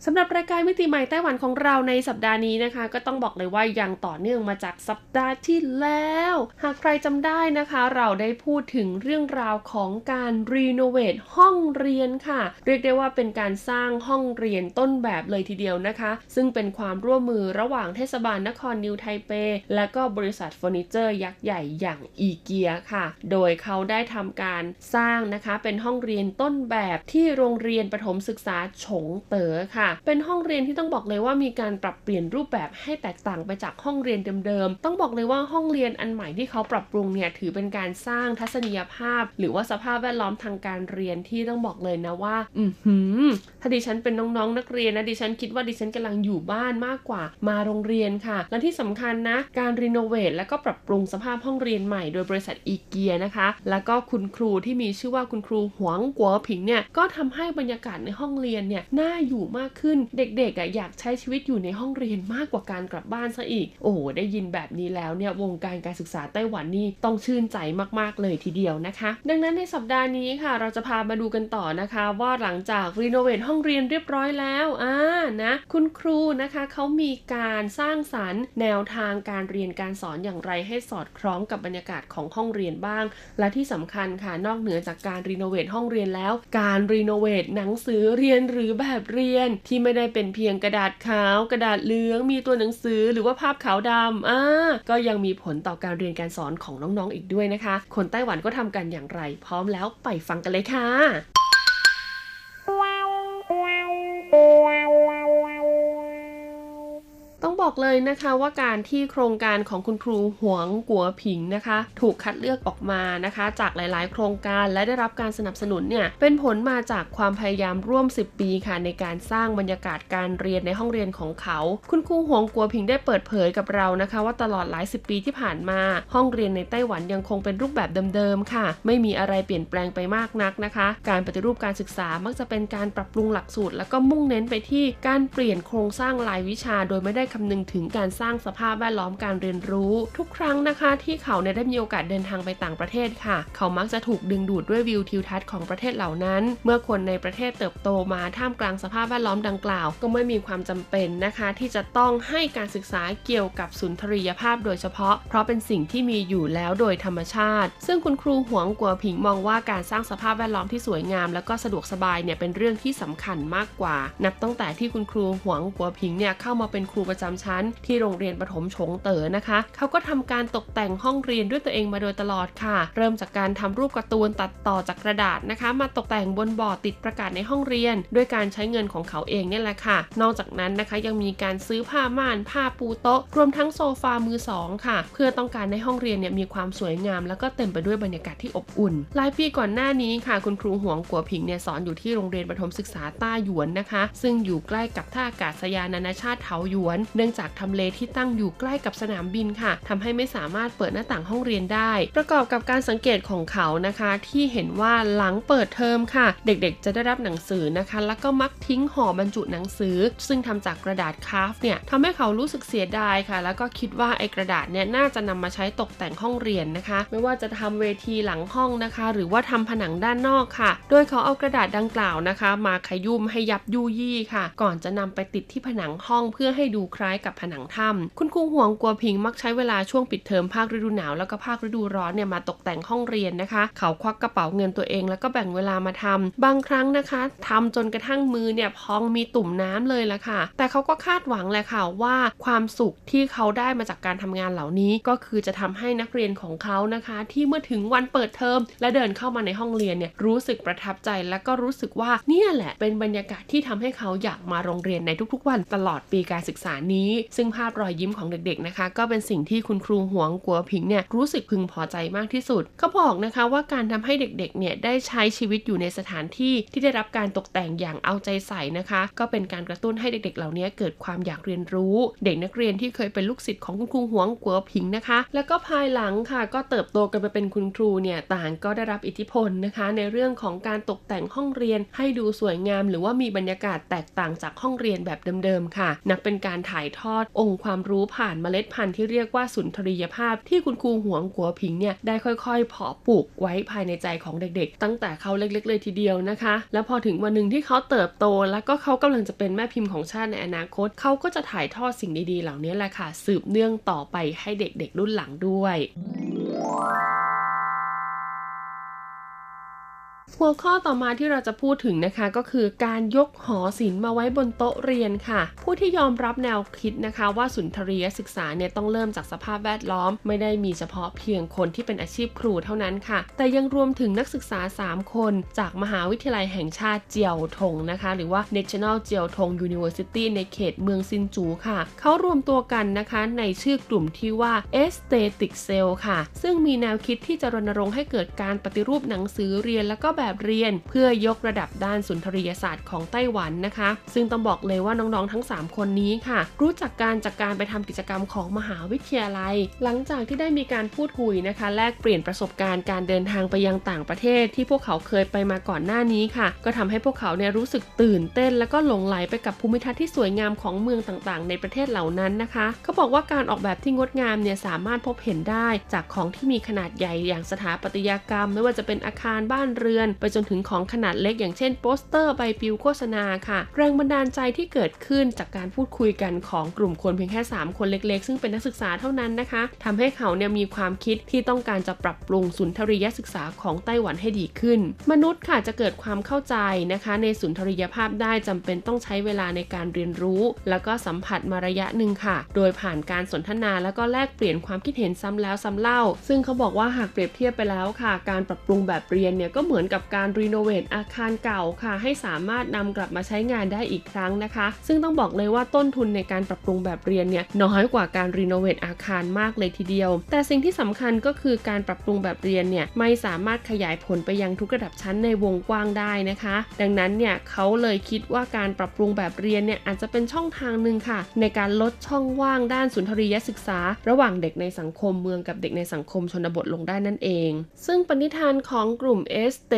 สำหรับรายการมิติใหม่ไต้หวันของเราในสัปดาห์นี้นะคะ ก็ต้องบอกเลยว่ายังต่อเนื่องมาจากสัปดาห์ที่แล้ว หากใครจำได้นะคะ เราได้พูดถึงเรื่องราวของการรีโนเวทห้องเรียนค่ะ เรียกได้ว่าเป็นการสร้างห้องเรียนต้นแบบเลยทีเดียวนะคะ ซึ่งเป็นความร่วมมือระหว่างเทศบาลนครนิวไทเป และก็บริษัทเฟอร์นิเจอร์ยักษ์ใหญ่อย่างอีเกียค่ะ โดยเขาได้ทำการสร้างนะคะ เป็นห้องเรียนต้นแบบที่โรงเรียนประถมศึกษาฉงเต๋อค่ะเป็นห้องเรียนที่ต้องบอกเลยว่ามีการปรับเปลี่ยนรูปแบบให้แตกต่างไปจากห้องเรียนเดิมๆ ต้องบอกเลยว่าห้องเรียนอันใหม่ที่เขาปรับปรุงเนี่ยถือเป็นการสร้างทัศนียภาพ หรือว่าสภาพแวดล้อมทางการเรียนที่ต้องบอกเลยนะว่า อือหือถ้าดิฉันเป็นน้องๆนักเรียนนะดิฉันคิดว่าดิฉันกำลังอยู่บ้านมากกว่ามาโรงเรียนค่ะ และที่สำคัญนะ การ renovate และก็ปรับปรุงสภาพห้องเรียนใหม่โดยบริษัทอีเกียนะคะ แล้วก็คุณครูที่มีชื่อว่าคุณครูหวงกัวผิงเนี่ยก็ทำให้บรรยากาศในห้องเรียนเนี่ยน่าอยู่มากขึ้นเด็กๆอะอยากใช้ชีวิตอยู่ในห้องเรียนมากกว่าการกลับบ้านซะอีก โอ้โหได้ยินแบบนี้แล้วเนี่ยวงการการศึกษาไต้หวันนี่ต้องชื่นใจมากๆเลยทีเดียวนะคะ ดังนั้นในสัปดาห์นี้ค่ะ เราจะพามาดูกันต่อนะคะ ว่าหลังจากรีโนเวทห้องเรียนเรียบร้อยแล้วอ่านะคุณครูนะคะเขามีการสร้างสารรค์ แนวทางการเรียนการสอนอย่างไรให้สอดคล้องกับบรรยากาศของห้องเรียนบ้าง และที่สำคัญค่ะนอกเหนือจากการรีโนเวทห้องเรียนแล้ว การรีโนเวทหนังสือเรียนหรือแบบเรียนที่ไม่ได้เป็นเพียงกระดาษขาว กระดาษเหลือง มีตัวหนังสือหรือว่าภาพขาวดำอ่าก็ยังมีผลต่อการเรียนการสอนของน้องๆอีกด้วยนะคะ คนไต้หวันก็ทำกันอย่างไร พร้อมแล้วไปฟังกันเลยค่ะ ต้องบอกเลยนะคะว่าการที่โครงการของคุณครูหวงกัวผิงนะคะ ถูกคัดเลือกออกมานะคะ จากหลายๆ โครงการและได้รับการสนับสนุนเนี่ยเป็นผลมาจากความพยายามร่วม 10 ปีค่ะในการสร้างบรรยากาศการเรียนในห้องเรียนของเขา คุณครูหวงกัวผิงได้เปิดเผยกับเรานะคะ ว่าตลอดหลายสิบปีที่ผ่านมา ห้องเรียนในไต้หวันยังคงเป็นรูปแบบเดิมๆค่ะ ไม่มีอะไรเปลี่ยนแปลงไปมากนักนะคะ การปฏิรูปการศึกษามักจะเป็นการปรับปรุงหลักสูตร แล้วก็มุ่งเน้นไปที่การเปลี่ยนโครงสร้างรายวิชาโดยไม่ได้คำนึงถึงการสร้างสภาพแวดล้อมการเรียนรู้ ทุกครั้งนะคะ ที่เขาได้มีโอกาสเดินทางไปต่างประเทศค่ะ เขามักจะถูกดึงดูดด้วยวิวทิวทัศน์ของประเทศเหล่านั้น เมื่อคนในประเทศเติบโตมาท่ามกลางสภาพแวดล้อมดังกล่าว ก็ไม่มีความจำเป็นนะคะ ที่จะต้องให้การศึกษาเกี่ยวกับสุนทรียภาพโดยเฉพาะ เพราะเป็นสิ่งที่มีอยู่แล้วโดยธรรมชาติ ซึ่งคุณครูหวงกัวผิงมองว่าการสร้างสภาพแวดล้อมที่สวยงาม และก็สะดวกสบายเนี่ยเป็นเรื่องที่สำคัญมากกว่า นับตั้งแต่ที่คุณครูหวงกัวผิงเนี่ยเข้ามาเป็นครูประจำชั้น ที่โรงเรียนประถมฉงเต๋อนะคะ เขาก็ทำการตกแต่งห้องเรียนด้วยตัวเองมาโดยตลอดค่ะ เริ่มจากการทำรูปการ์ตูนตัดต่อจากกระดาษนะคะ มาตกแต่งบนบอร์ดติดประกาศในห้องเรียน ด้วยการใช้เงินของเขาเองเนี่ยแหละค่ะ นอกจากนั้นนะคะยังมีการซื้อผ้าม่านผ้าปูโต๊ะ รวมทั้งโซฟามือสองค่ะ เพื่อต้องการในห้องเรียนเนี่ยมีความสวยงาม แล้วก็เต็มไปด้วยบรรยากาศที่อบอุ่นหลายปีก่อนหน้านี้ค่ะ คุณครูหวงกัวผิงเนี่ยสอนอยู่ที่โรงเรียนประถมศึกษาต้าหยวนนะคะ ซึ่งอยู่ใกล้กับท่าอากาศยานนานาชาติเถาหยวนเนื่องจากทำเลที่ตั้งอยู่ใกล้กับสนามบินค่ะทำให้ไม่สามารถเปิดหน้าต่างห้องเรียนได้ ประกอบกับการสังเกตของเขานะคะ ที่เห็นว่าหลังเปิดเทอมค่ะ เด็กๆ จะได้รับหนังสือนะคะ แล้วก็มักทิ้งห่อบรรจุหนังสือ ซึ่งทำจากกระดาษคาฟเนี่ยทำให้เขารู้สึกเสียดายค่ะ แล้วก็คิดว่าไอ้กระดาษเนี่ยน่าจะนำมาใช้ตกแต่งห้องเรียนนะคะ ไม่ว่าจะทำเวทีหลังห้องนะคะ หรือว่าทำผนังด้านนอกค่ะ โดยเขาเอากระดาษดังกล่าวนะคะ มาขยุ่มให้ยับยุยี่ค่ะ ก่อนจะนำไปติดที่ผนังห้องเพื่อให้ดูคล้ายกับผนังถ้ำคุณครูห่วงกัวพิงมักใช้เวลาช่วงปิดเทอมภาคฤดูหนาวแล้วก็ภาคฤดูร้อนเนี่ยมาตกแต่งห้องเรียนนะคะ เขาควักกระเป๋าเงินตัวเอง แล้วก็แบ่งเวลามาทำบางครั้งนะคะทำจนกระทั่งมือเนี่ยพองมีตุ่มน้ำเลยละค่ะ แต่เขาก็คาดหวังแหละค่ะว่าความสุขที่เขาได้มาจากการทำงานเหล่านี้ ก็คือจะทำให้นักเรียนของเขานะคะ ที่เมื่อถึงวันเปิดเทอม และเดินเข้ามาในห้องเรียนเนี่ยรู้สึกประทับใจและก็รู้สึกว่าเนี่ยแหละเป็นบรรยากาศที่ทำให้เขาอยากมาโรงเรียนในทุกๆ วันตลอดปีการศึกษานี้ ซึ่งภาพรอยยิ้มของเด็กๆนะคะ ก็เป็นสิ่งที่คุณครูหวงกัวผิงเนี่ยรู้สึกพึงพอใจมากที่สุดเขาบอกนะคะว่าการทำให้เด็กๆเนี่ยได้ใช้ชีวิตอยู่ในสถานที่ที่ได้รับการตกแต่งอย่างเอาใจใส่นะคะ ก็เป็นการกระตุ้นให้เด็กๆ เหล่านี้เกิดความอยากเรียนรู้ เด็กนักเรียนที่เคยเป็นลูกศิษย์ของคุณครูหวงกัวผิงนะคะ แล้วก็ภายหลังค่ะ ก็เติบโตกันไปเป็นคุณครูเนี่ยต่างก็ได้รับอิทธิพลนะคะ ในเรื่องของการตกแต่งห้องเรียนให้ดูสวยงาม หรือว่ามีบรรยากาศแตกต่างจากห้องเรียนแบบเดิมๆค่ะ นับเป็นการถ่ายทอดองค์ความรู้ผ่านเมล็ดพันธุ์ที่เรียกว่าสุนทรียภาพ ที่คุณครูหวงกัวผิงเนี่ยได้ค่อยๆเพาะปลูกไว้ภายในใจของเด็กๆ ตั้งแต่เขาเล็กๆ เลยทีเดียวนะคะ แล้วพอถึงวันหนึ่งที่เขาเติบโต แล้วก็เขากำลังจะเป็นแม่พิมพ์ของชาติในอนาคต เขาก็จะถ่ายทอดสิ่งดีๆ เหล่านี้แหละค่ะ สืบเนื่องต่อไปให้เด็กๆ รุ่นหลังด้วย หัวข้อต่อมาที่เราจะพูดถึงนะคะก็คือการยกหอศิลป์มาไว้บนโต๊ะเรียนค่ะ ผู้ที่ยอมรับแนวคิดนะคะว่าสุนทรียศึกษาเนี่ยต้องเริ่มจากสภาพแวดล้อม ไม่ได้มีเฉพาะเพียงคนที่เป็นอาชีพครูเท่านั้นค่ะ แต่ยังรวมถึงนักศึกษา 3 คน จากมหาวิทยาลัยแห่งชาติเจียวทงนะคะ หรือว่า National เจียวทง University ในเขตเมืองซินจูค่ะ เขารวมตัวกันนะคะในชื่อกลุ่มที่ว่า Aesthetic Cell ค่ะ ซึ่งมีแนวคิดที่จะรณรงค์ให้เกิดการปฏิรูปหนังสือเรียนแล้วก็แบบเรียน เพื่อยกระดับด้านสุนทรียศาสตร์ของไต้หวันนะคะ ซึ่งต้องบอกเลยว่าน้องๆทั้ง 3 คนนี้ค่ะ รู้จักการจากการไปทำกิจกรรมของมหาวิทยาลัย หลังจากที่ได้มีการพูดคุยนะคะ แลกเปลี่ยนประสบการณ์การเดินทางไปยังต่างประเทศ ที่พวกเขาเคยไปมาก่อนหน้านี้ค่ะ ก็ทำให้พวกเขาเนี่ยรู้สึกตื่นเต้น แล้วก็หลงไหลไปกับภูมิทัศน์ที่สวยงามของเมืองต่างๆ ในประเทศเหล่านั้นนะคะเขาบอกว่าการออกแบบที่งดงามเนี่ยสามารถพบเห็นได้ จากของที่มีขนาดใหญ่อย่างสถาปัตยกรรม ไม่ว่าจะเป็นอาคารบ้านเรือนไปจนถึงของขนาดเล็กอย่างเช่นโปสเตอร์ใบปลิวโฆษณาค่ะ แรงบันดาลใจที่เกิดขึ้นจากการพูดคุยกันของกลุ่มคนเพียงแค่ 3 คนเล็กๆ ซึ่งเป็นนักศึกษาเท่านั้นนะคะทำให้เขาเนี่ยมีความคิดที่ต้องการจะปรับปรุงสุนทรียศึกษาของไต้หวันให้ดีขึ้น มนุษย์ค่ะจะเกิดความเข้าใจนะคะ ในสุนทรียภาพได้จำเป็นต้องใช้เวลาในการเรียนรู้ แล้วก็สัมผัสมาระยะหนึ่งค่ะ โดยผ่านการสนทนาแล้วก็แลกเปลี่ยนความคิดเห็นซ้ำแล้วซ้ำเล่า ซึ่งเขาบอกว่าหากเปรียบเทียบไปแล้วค่ะ การปรับปรุงแบบเรียนเนี่ยก็เหมือนกับการรีโนเวทอาคารเก่าค่ะ ให้สามารถนำกลับมาใช้งานได้อีกครั้งนะคะ ซึ่งต้องบอกเลยว่าต้นทุนในการปรับปรุงแบบเรียนเนี่ยน้อยกว่าการรีโนเวทอาคารมากเลยทีเดียว แต่สิ่งที่สำคัญก็คือการปรับปรุงแบบเรียนเนี่ยไม่สามารถขยายผลไปยังทุกระดับชั้นในวงกว้างได้นะคะ ดังนั้นเนี่ยเขาเลยคิดว่าการปรับปรุงแบบเรียนเนี่ยอาจจะเป็นช่องทางหนึ่งค่ะ ในการลดช่องว่างด้านสุนทรียศึกษา ระหว่างเด็กในสังคมเมืองกับเด็กในสังคมชนบทลงได้นั่นเอง ซึ่งปณิธานของกลุ่ม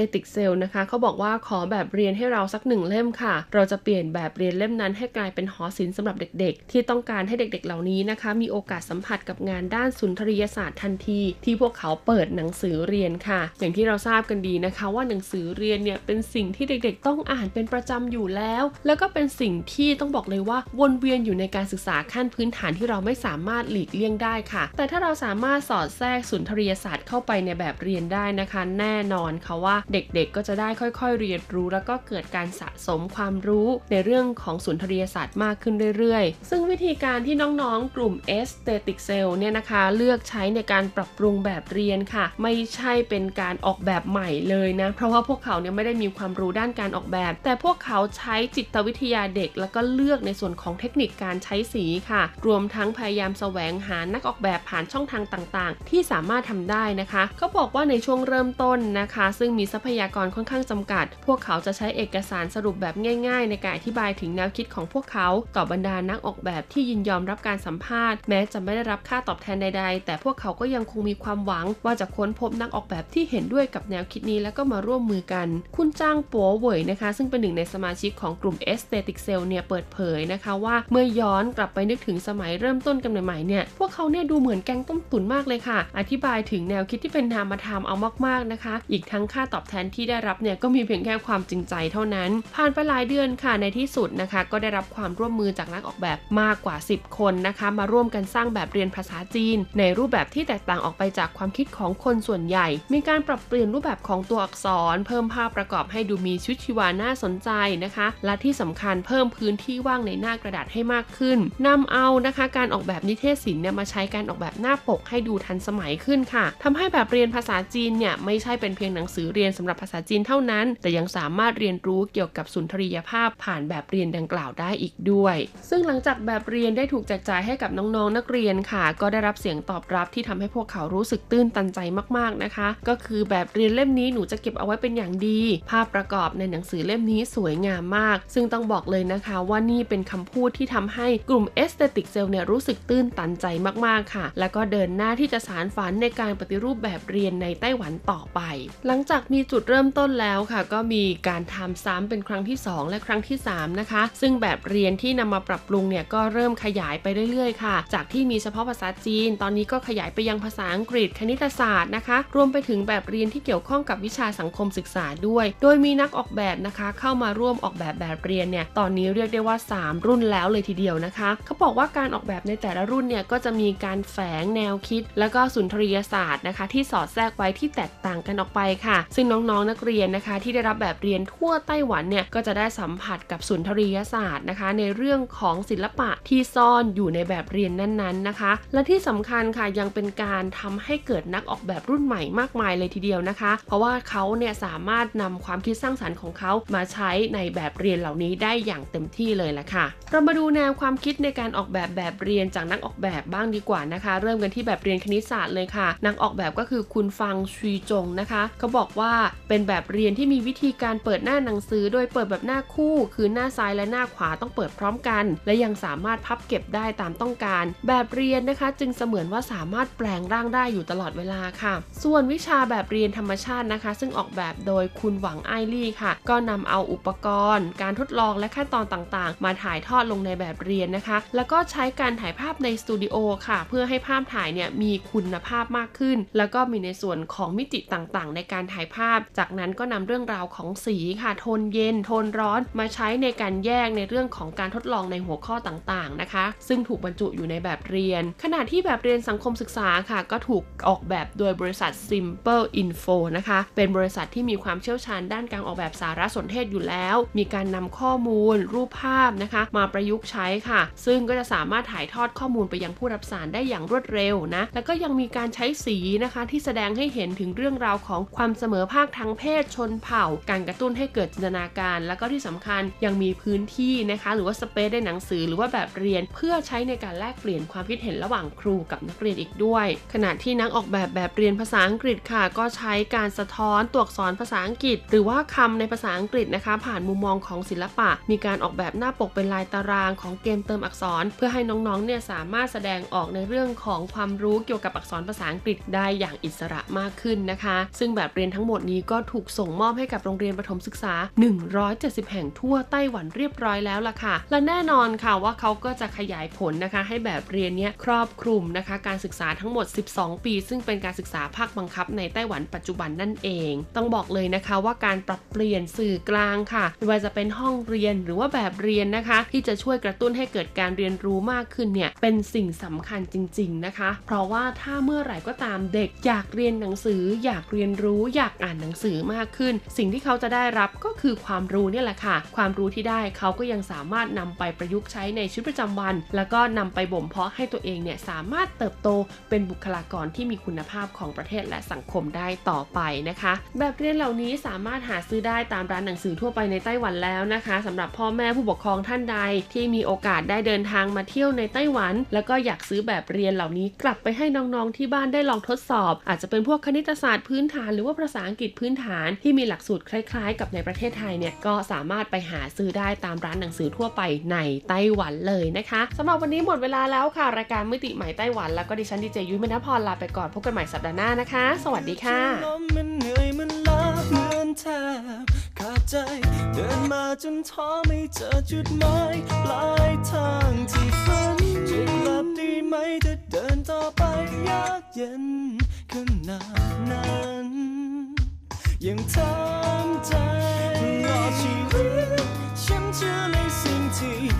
Aesthetic Cell นะคะเขาบอกว่าขอแบบเรียนให้เราสักหนึ่งเล่มค่ะ เราจะเปลี่ยนแบบเรียนเล่มนั้นให้กลายเป็นหอศิลป์สำหรับเด็กๆ ที่ต้องการให้เด็กๆ เหล่านี้นะคะ มีโอกาสสัมผัสกับงานด้านสุนทรียศาสตร์ทันที ที่พวกเขาเปิดหนังสือเรียนค่ะ อย่างที่เราทราบกันดีนะคะ ว่าหนังสือเรียนเนี่ยเป็นสิ่งที่เด็กๆ ต้องอ่านเป็นประจำอยู่แล้ว แล้วก็เป็นสิ่งที่ต้องบอกเลยว่าวนเวียนอยู่ในการศึกษาขั้นพื้นฐานที่เราไม่สามารถหลีกเลี่ยงได้ค่ะ แต่ถ้าเราสามารถสอดแทรกสุนทรียศาสตร์เข้าไปในแบบเรียนได้นะคะ แน่นอนค่ะว่าเเด็กๆ ก็จะได้ค่อยๆ เรียนรู้แล้วก็เกิดการสะสมความรู้ในเรื่องของสุนทรียศาสตร์มากขึ้นเรื่อยๆ ซึ่งวิธีการที่น้องๆ กลุ่ม Aesthetic Cell เนี่ยนะคะเลือกใช้ในการปรับปรุงแบบเรียนค่ะ ไม่ใช่เป็นการออกแบบใหม่เลยนะ เพราะว่าพวกเขาเนี่ยไม่ได้มีความรู้ด้านการออกแบบ แต่พวกเขาใช้จิตวิทยาเด็ก แล้วก็เลือกในส่วนของเทคนิคการใช้สีค่ะ รวมทั้งพยายามแสวงหานักออกแบบผ่านช่องทางต่างๆ ที่สามารถทำได้นะคะเขาบอกว่าในช่วงเริ่มต้นนะคะ ซึ่งมีทรัพพยากรค่อนข้างจำกัด พวกเขาจะใช้เอกสารสรุปแบบง่าย ๆ ในการอธิบายถึงแนวคิดของพวกเขา ต่อบรรดานักออกแบบที่ยินยอมรับการสัมภาษณ์แม้จะไม่ได้รับค่าตอบแทนใด ๆ แต่พวกเขาก็ยังคงมีความหวัง ว่าจะค้นพบนักออกแบบที่เห็นด้วยกับแนวคิดนี้แล้วก็มาร่วมมือกัน คุณจ้างปัวเว่ยนะคะ ซึ่งเป็นหนึ่งในสมาชิกของกลุ่ม Aesthetic Cell เนี่ยเปิดเผยนะคะว่าเมื่อย้อนกลับไปนึกถึงสมัยเริ่มต้นกันใหม่ๆเนี่ยพวกเขาเนี่ยดูเหมือนแกงต้มตุ๋นมากเลยค่ะ อธิบายถึงแนวคิดที่เป็นนามธรรมเอามากๆนะคะ อีกทั้งค่าตอบแทนที่ได้รับเนี่ยก็มีเพียงแค่ความจริงใจเท่านั้น ผ่านไปหลายเดือนค่ะในที่สุดนะคะ ก็ได้รับความร่วมมือจากนักออกแบบมากกว่า 10 คนนะคะ มาร่วมกันสร้างแบบเรียนภาษาจีน ในรูปแบบที่แตกต่างออกไปจากความคิดของคนส่วนใหญ่ มีการปรับเปลี่ยนรูปแบบของตัวอักษร เพิ่มภาพประกอบให้ดูมีชีวิตชีวาน่าสนใจนะคะ และที่สำคัญเพิ่มพื้นที่ว่างในหน้ากระดาษให้มากขึ้นนำเอานะคะ การออกแบบนิเทศศิลป์เนี่ยมาใช้การออกแบบหน้าปกให้ดูทันสมัยขึ้นค่ะทำให้แบบเรียนภาษาจีนเนี่ยไม่ใช่เป็นเพียงหนังสือเรียนสำหรับภาษาจีนเท่านั้น แต่ยังสามารถเรียนรู้เกี่ยวกับสุนทรียภาพผ่านแบบเรียนดังกล่าวได้อีกด้วย ซึ่งหลังจากแบบเรียนได้ถูกแจกจ่ายให้กับน้องๆนนักเรียนค่ะ ก็ได้รับเสียงตอบรับที่ทำให้พวกเขารู้สึกตื้นตันใจมากๆนะคะ ก็คือแบบเรียนเล่มนี้หนูจะเก็บเอาไว้เป็นอย่างดี ภาพประกอบในหนังสือเล่มนี้สวยงามมาก ซึ่งต้องบอกเลยนะคะ ว่านี่เป็นคำพูดที่ทำให้กลุ่ม Aesthetic Cell เนี่ยรู้สึกตื้นตันใจมากๆค่ะ แล้วก็เดินหน้าที่จะสารฝันในการปฏิรูปแบบเรียนในไต้หวันต่อไป หลังจากมีจุดเริ่มต้นแล้วค่ะ ก็มีการทำซ้ำเป็นครั้งที่ 2 และครั้งที่ 3 นะคะ ซึ่งแบบเรียนที่นำมาปรับปรุงเนี่ยก็เริ่มขยายไปเรื่อยๆ ค่ะ จากที่มีเฉพาะภาษาจีน ตอนนี้ก็ขยายไปยังภาษาอังกฤษคณิตศาสตร์นะคะ รวมไปถึงแบบเรียนที่เกี่ยวข้องกับวิชาสังคมศึกษาด้วย โดยมีนักออกแบบนะคะ เข้ามาร่วมออกแบบแบบเรียนเนี่ยตอนนี้เรียกได้ว่า 3 รุ่นแล้วเลยทีเดียวนะคะ เขาบอกว่าการออกแบบในแต่ละรุ่นเนี่ยก็จะมีการแฝงแนวคิด แล้วก็สุนทรียศาสตร์นะคะ ที่สอดแทรกไว้ที่แตกต่างกันออกไปค่ะ ซึ่งน้น้องๆนักเรียนนะคะ ที่ได้รับแบบเรียนทั่วไต้หวันเนี่ยก็จะได้สัมผัสกับสุนทรียศาสตร์นะคะ ในเรื่องของศิลปะที่ซ่อนอยู่ในแบบเรียนนั้นๆนะคะ และที่สำคัญค่ะยังเป็นการทำให้เกิดนักออกแบบรุ่นใหม่มากมายเลยทีเดียวนะคะ เพราะว่าเขาเนี่ยสามารถนำความคิดสร้างสรรค์ของเขามาใช้ในแบบเรียนเหล่านี้ได้อย่างเต็มที่เลยแหละค่ะ เรามาดูแนวความคิดในการออกแบบแบบเรียนจากนักออกแบบบ้างดีกว่านะคะ เริ่มกันที่แบบเรียนคณิตศาสตร์เลยค่ะ นักออกแบบก็คือคุณฟังชุยจงนะคะเขาบอกว่าเป็นแบบเรียนที่มีวิธีการเปิดหน้าหนังสือ โดยเปิดแบบหน้าคู่ คือหน้าซ้ายและหน้าขวาต้องเปิดพร้อมกัน และยังสามารถพับเก็บได้ตามต้องการ แบบเรียนนะคะ จึงเสมือนว่าสามารถแปลงร่างได้อยู่ตลอดเวลาค่ะ ส่วนวิชาแบบเรียนธรรมชาตินะคะ ซึ่งออกแบบโดยคุณหวังไอลี่ค่ะ ก็นำเอาอุปกรณ์ การทดลองและขั้นตอนต่างๆ มาถ่ายทอดลงในแบบเรียนนะคะ แล้วก็ใช้การถ่ายภาพในสตูดิโอค่ะ เพื่อให้ภาพถ่ายเนี่ยมีคุณภาพมากขึ้น แล้วก็มีในส่วนของมิติต่างๆ ในการถ่ายภาพจากนั้นก็นำเรื่องราวของสีค่ะ โทนเย็น โทนร้อนมาใช้ในการแยกในเรื่องของการทดลองในหัวข้อต่างๆนะคะ ซึ่งถูกบรรจุอยู่ในแบบเรียน ขณะที่แบบเรียนสังคมศึกษาค่ะ ก็ถูกออกแบบโดยบริษัท Simple Info นะคะ เป็นบริษัทที่มีความเชี่ยวชาญด้านการออกแบบสารสนเทศอยู่แล้ว มีการนำข้อมูล รูปภาพนะคะ มาประยุกต์ใช้ค่ะ ซึ่งก็จะสามารถถ่ายทอดข้อมูลไปยังผู้รับสารได้อย่างรวดเร็วนะ แล้วก็ยังมีการใช้สีนะคะที่แสดงให้เห็นถึงเรื่องราวของความเสมอภาคทางเพศชนเผ่า การกระตุ้นให้เกิดจินตนาการ แล้วก็ที่สำคัญยังมีพื้นที่นะคะ หรือว่าสเปซในหนังสือหรือว่าแบบเรียนเพื่อใช้ในการแลกเปลี่ยนความคิดเห็นระหว่างครูกับนักเรียนอีกด้วย ขณะที่นักออกแบบแบบเรียนภาษาอังกฤษค่ะ ก็ใช้การสะท้อนตัวอักษรภาษาอังกฤษ หรือว่าคำในภาษาอังกฤษนะคะ ผ่านมุมมองของศิลปะ มีการออกแบบหน้าปกเป็นลายตารางของเกมเติมอักษร เพื่อให้น้องๆเนี่ยสามารถแสดงออกในเรื่องของความรู้เกี่ยวกับอักษรภาษาอังกฤษได้อย่างอิสระมากขึ้นนะคะ ซึ่งแบบเรียนทั้งหมดนี้ก็ถูกส่งมอบให้กับโรงเรียนประถมศึกษา 170 แห่งทั่วไต้หวันเรียบร้อยแล้วล่ะค่ะ และแน่นอนค่ะว่าเขาก็จะขยายผลนะคะ ให้แบบเรียนนี้ครอบคลุมนะคะ การศึกษาทั้งหมด 12 ปี ซึ่งเป็นการศึกษาภาคบังคับในไต้หวันปัจจุบันนั่นเอง ต้องบอกเลยนะคะว่าการปรับเปลี่ยนสื่อกลางค่ะไม่ว่าจะเป็นห้องเรียนหรือว่าแบบเรียนนะคะ ที่จะช่วยกระตุ้นให้เกิดการเรียนรู้มากขึ้นเนี่ยเป็นสิ่งสำคัญจริง ๆนะคะ เพราะว่าถ้าเมื่อไหร่ก็ตามเด็กอยากเรียนหนังสือ อยากเรียนรู้อยากอ่านหนังสือมากขึ้น สิ่งที่เขาจะได้รับก็คือความรู้เนี่ยแหละค่ะ ความรู้ที่ได้เขาก็ยังสามารถนำไปประยุกต์ใช้ในชีวิตประจำวัน แล้วก็นำไปบ่มเพาะให้ตัวเองเนี่ยสามารถเติบโตเป็นบุคลากรที่มีคุณภาพของประเทศและสังคมได้ต่อไปนะคะ แบบเรียนเหล่านี้สามารถหาซื้อได้ตามร้านหนังสือทั่วไปในไต้หวันแล้วนะคะสำหรับพ่อแม่ผู้ปกครองท่านใด ที่มีโอกาสได้เดินทางมาเที่ยวในไต้หวัน แล้วก็อยากซื้อแบบเรียนเหล่านี้กลับไปให้น้องๆที่บ้านได้ลองทดสอบ อาจจะเป็นพวกคณิตศาสตร์พื้นฐานหรือว่าภาษาอังกฤษพื้นฐานที่มีหลักสูตรคล้ายๆ กับในประเทศไทยเนี่ยก็สามารถไปหาซื้อได้ตามร้านหนังสือทั่วไปในไต้หวันเลยนะคะสำหรับวันนี้หมดเวลาแล้วค่ะ รายการมิติใหม่ไต้หวันแล้วก็ดิฉันดีเจยุ้ยมณพรลาไปก่อนพบกันใหม่สัปดาห์หน้านะคะ สวัสดีค่ะมันเหนื่อยมันล้าเหมือนแทบขาดใจเดินมาจนท้อไม่เจอจุดหมายปลายทางที่ฝันจะกลับดีไหมถ้าเดินต่อไปยากเย็นขนาดนั้น 仍站在我情里想着你心情。